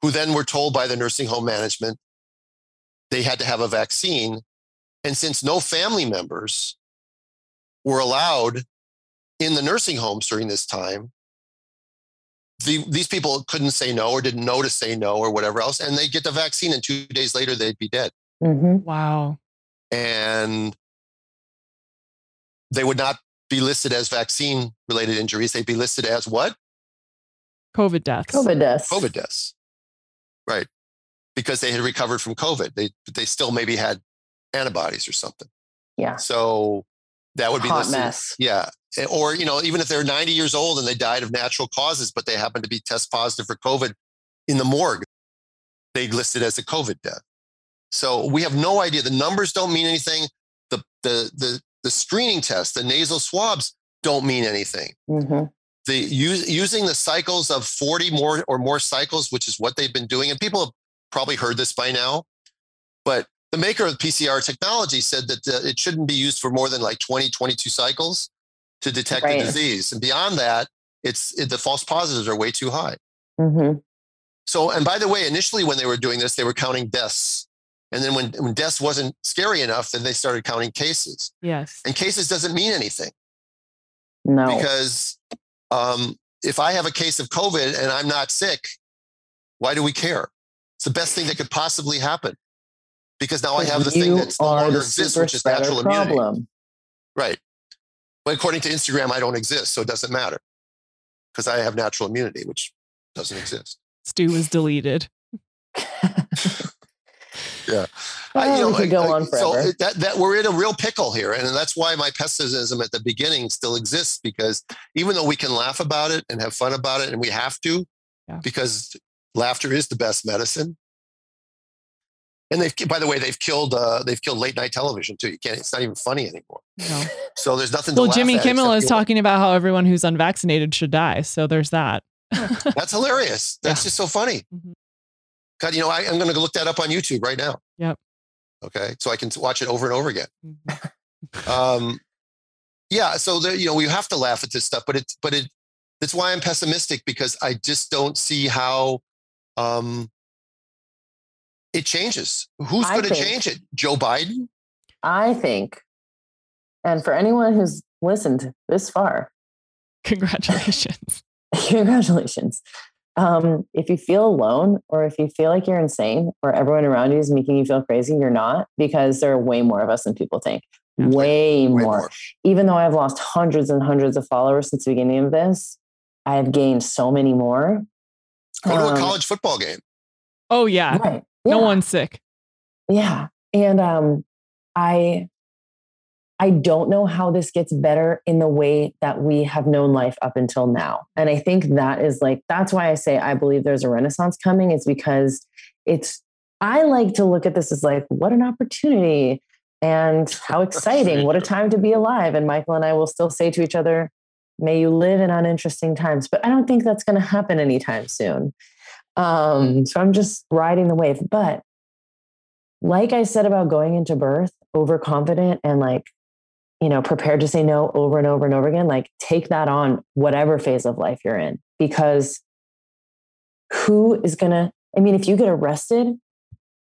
who then were told by the nursing home management they had to have a vaccine, and since no family members were allowed in the nursing homes during this time. The, these people couldn't say no or didn't know to say no or whatever else, and they get the vaccine, and two days later they'd be dead. Mhm. Wow. and they would not be listed as vaccine related injuries. They'd be listed as what? COVID deaths. COVID deaths. COVID deaths. Right. Because they had recovered from COVID. They they still maybe had antibodies or something. Yeah. So that would be Hot listed. mess. Yeah. Eh, Or, you know, even if they're 90 years old and they died of natural causes, but they happen to be test positive for COVID in the morgue, they listed as a COVID death. So we have no idea. The numbers don't mean anything. The the the the screening tests, the nasal swabs don't mean anything. hmm The use, using the cycles of 40 more or more cycles, which is what they've been doing, and people have probably heard this by now, but the maker of PCR technology said that uh, it shouldn't be used for more than like 20, 22 cycles to detect Right. the disease. And beyond that, it's it, the false positives are way too high. hmm So, and by the way, initially when they were doing this, they were counting deaths. And then when, when deaths wasn't scary enough, then they started counting cases. Yes. And cases doesn't mean anything No. because um, if I have a case of COVID and I'm not sick, why do we care? It's the best thing that could possibly happen because now I have the thing that's no longer exists, which is spreader natural immunity. problem. Right. But according to Instagram, I don't exist, so it doesn't matter because I have natural immunity, which doesn't exist. Stu was deleted. Yeah. Oh, we could go on So forever. it- that, that we're in a real pickle here. And that's why my pessimism at the beginning still exists because even though we can laugh about it and have fun about it, and we have to, Yeah. because laughter is the best medicine. And they've, by the way, they've killed, uh, they've killed late night television too. You can't, it's not even funny anymore. No. So there's nothing Well, to laugh Jimmy at Kimmel except is you- talking about how everyone who's unvaccinated should die. So there's that. That's hilarious. That's just so funny. Mhm. God, you know, I, I'm going to look that up on YouTube right now. Yep. Okay. So I can watch it over and over again. Mhm. um, yeah, so there, you know, we have to laugh at this stuff, but it's but it that's why I'm pessimistic because I just don't see how um, it changes. Who's going to change it? Joe Biden? I think, and for anyone who's listened this far, Congratulations. congratulations. Um, if you feel alone or if you feel like you're insane or everyone around you is making you feel crazy, you're not because there are way more of us than people think. Yeah. Way, Way more. more. Even though I've lost hundreds and hundreds of followers since the beginning of this, I have gained so many more. Go to a Um, college football game. Oh, yeah. Right. No one's sick. Yeah. And um I I don't know how this gets better in the way that we have known life up until now. And I think that is like that's why I say I believe there's a renaissance coming is because it's I like to look at this as like what an opportunity and how exciting, what a time to be alive and Michael and I will still say to each other may you live in uninteresting times, but I don't think that's going to happen anytime soon. Um so I'm just riding the wave, but like I said about going into birth overconfident and like, you know, prepared to say no over and over and over again, like take that on whatever phase of life you're in. Because who is going to, I mean, if you get arrested,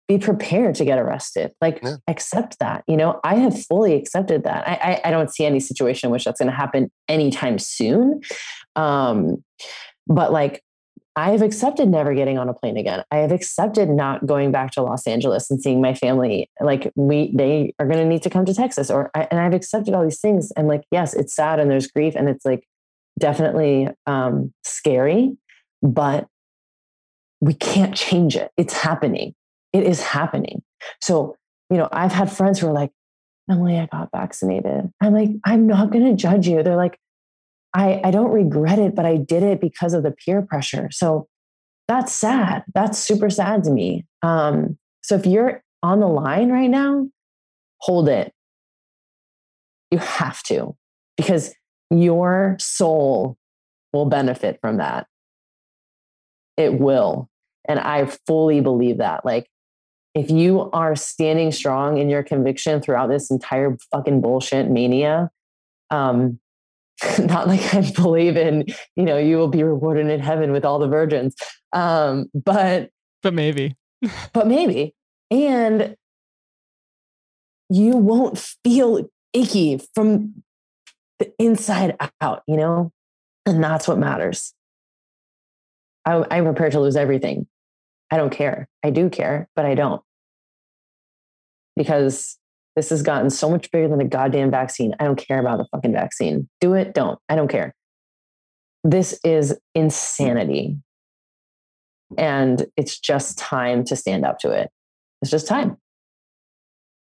be prepared to get arrested. Like, Yeah. accept that. You know, I have fully accepted that. I, I, I don't see any situation in which that's going to happen anytime soon. Um, but like, I have accepted never getting on a plane again. I have accepted not going back to Los Angeles and seeing my family. Like we, they are going to need to come to Texas, or I, and I've accepted all these things. And like, yes, it's sad and there's grief, and it's like definitely um, scary, but we can't change it. It's happening. it is happening. So, you know, I've had friends who are like, Emily, I got vaccinated. I'm like, I'm not going to judge you. They're like, I, I don't regret it, but I did it because of the peer pressure. So that's sad. That's super sad to me. Um, so if you're on the line right now, hold it. You have to, because your soul will benefit from that. It will. And I fully believe that. Like, if you are standing strong in your conviction throughout this entire fucking bullshit mania, um, not like I believe in, you know, you will be rewarded in heaven with all the virgins. Um, but but maybe. but maybe. And you won't feel icky from the inside out, you know? And that's what matters. I, I'm prepared to lose everything. I don't care. I do care, but I don't. Because this has gotten so much bigger than a goddamn vaccine. I don't care about the fucking vaccine. Do it, don't. I don't care. This is insanity. And it's just time to stand up to it. It's just time.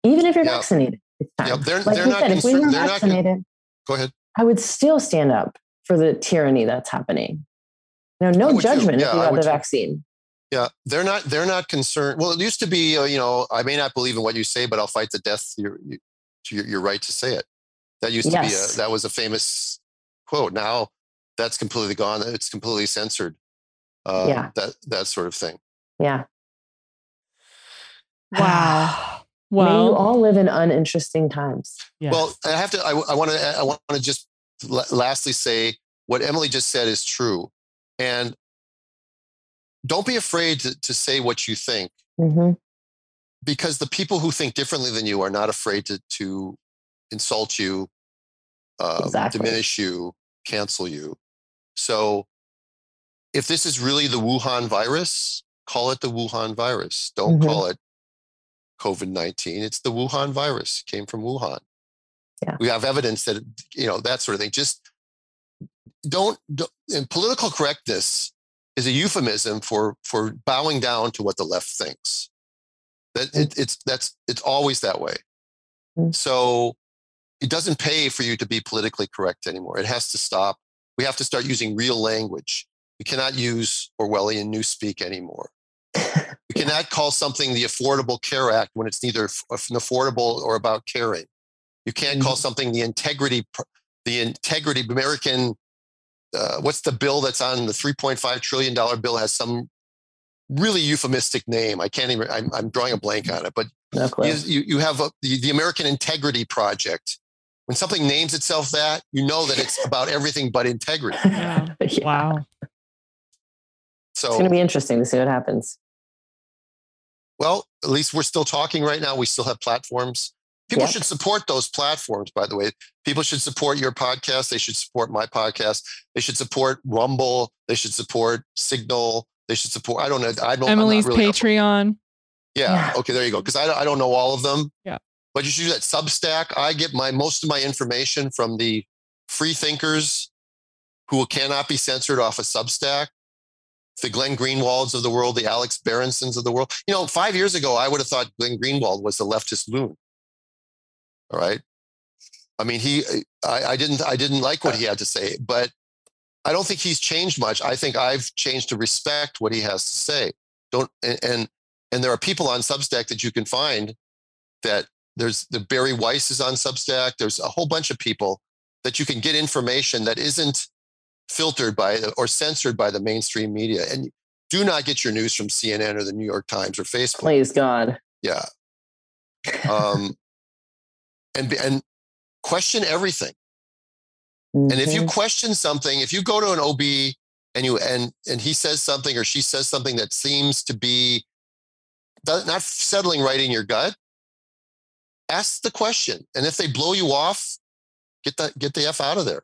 Even if you're vaccinated, it's time. They're, like they're said, if we were vaccinated, go ahead. I would still stand up for the tyranny that's happening. You know, no judgment yeah, if you got the too. vaccine. Yeah, they're not. They're not concerned. Well, it used to be. Uh, you know, I may not believe in what you say, but I'll fight the death. You're, you're, you're right to say it. That used to be a. That was a famous quote. Now that's completely gone. It's completely censored. Uh, yeah. That that sort of thing. Yeah. Wow. well, May you all live in uninteresting times. Yes. Well, I have to. I, I want to. I want to just lastly say what Emily just said is true, and don't be afraid to, to say what you think mm-hmm. because the people who think differently than you are not afraid to, to insult you uh, exactly. diminish you cancel you so if this is really the wuhan virus call it the wuhan virus don't mm-hmm. call it covid-19 it's the wuhan virus it came from wuhan yeah. we have evidence that you know that sort of thing just don't, don't in political correctness is a euphemism for for bowing down to what the left thinks. That mm. it, it's that's it's always that way. Mm. So it doesn't pay for you to be politically correct anymore. It has to stop. We have to start using real language. We cannot use Orwellian newspeak anymore. We cannot call something the Affordable Care Act when it's neither affordable or about caring. You can't call mm. something the integrity, the integrity American uh, what's the bill that's on the 3.5 trillion dollar bill has some really euphemistic name. I can't even. I'm, I'm drawing a blank on it, but no you, you have a, the, the American Integrity Project. When something names itself that, you know that it's about everything but integrity. Yeah. yeah. Wow. So it's going to be interesting to see what happens. Well, at least we're still talking right now. We still have platforms. People yep. should support those platforms, by the way. People should support your podcast. They should support my podcast. They should support Rumble. They should support Signal. They should support, I don't know. I don't Emily's really Patreon. Yeah, yeah. Okay. There you go. Because I, I don't know all of them. Yeah. But you should do that Substack. I get my most of my information from the free thinkers who cannot be censored off a of Substack. The Glenn Greenwalds of the world, the Alex Berensons of the world. You know, five years ago, I would have thought Glenn Greenwald was the leftist loon. All right. I mean, he, I, I didn't, I didn't like what he had to say, but I don't think he's changed much. I think I've changed to respect what he has to say. Don't, and, and, and there are people on Substack that you can find that there's the Bari Weiss is on Substack. There's a whole bunch of people that you can get information that isn't filtered by or censored by the mainstream media. And do not get your news from CNN or the New York Times or Facebook. Please God. Yeah. Um, and and question everything. Mm-hmm. And if you mm-hmm. question something, if you go to an OB and you and and he says something or she says something that seems to be not settling right in your gut, ask the question. And if they blow you off, get the get the f out of there.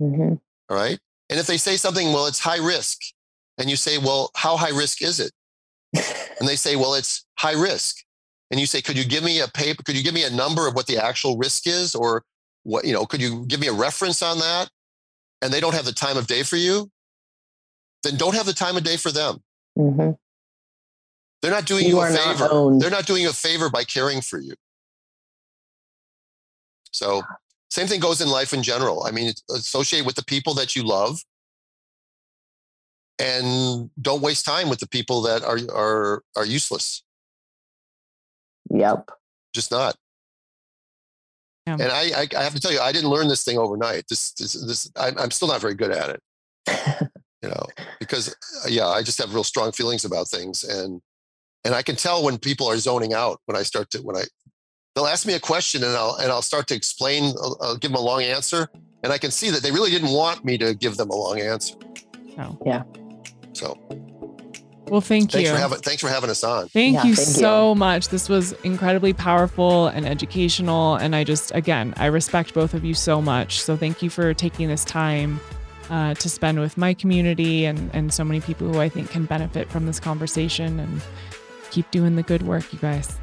Mm-hmm. All right. And if they say something, well, it's high risk, and you say, well, how high risk is it? and they say, well, it's high risk and you say, could you give me a paper? Could you give me a number of what the actual risk is? Or what, you know, could you give me a reference on that? And they don't have the time of day for you, then don't have the time of day for them. Mm-hmm. They're not doing You you, a favor. owned. They're not doing you a favor by caring for you. So, same thing goes in life in general. I mean, associate with the people that you love, and don't waste time with the people that are are are useless. Yep. Just not. Yeah. And I, I, I have to tell you, I didn't learn this thing overnight. This, this, this I'm, I'm still not very good at it. you know, because uh, yeah, I just have real strong feelings about things, and and I can tell when people are zoning out when I start to when I they'll ask me a question and I'll and I'll start to explain. I'll, I'll give them a long answer, and I can see that they really didn't want me to give them a long answer. Oh. Yeah. So Well, thank thanks you. for having thanks for having us on. Thank Yeah, you thank you. so much. This was incredibly powerful and educational. And I just, again, I respect both of you so much. So thank you for taking this time uh, to spend with my community and, and so many people who I think can benefit from this conversation and keep doing the good work, you guys.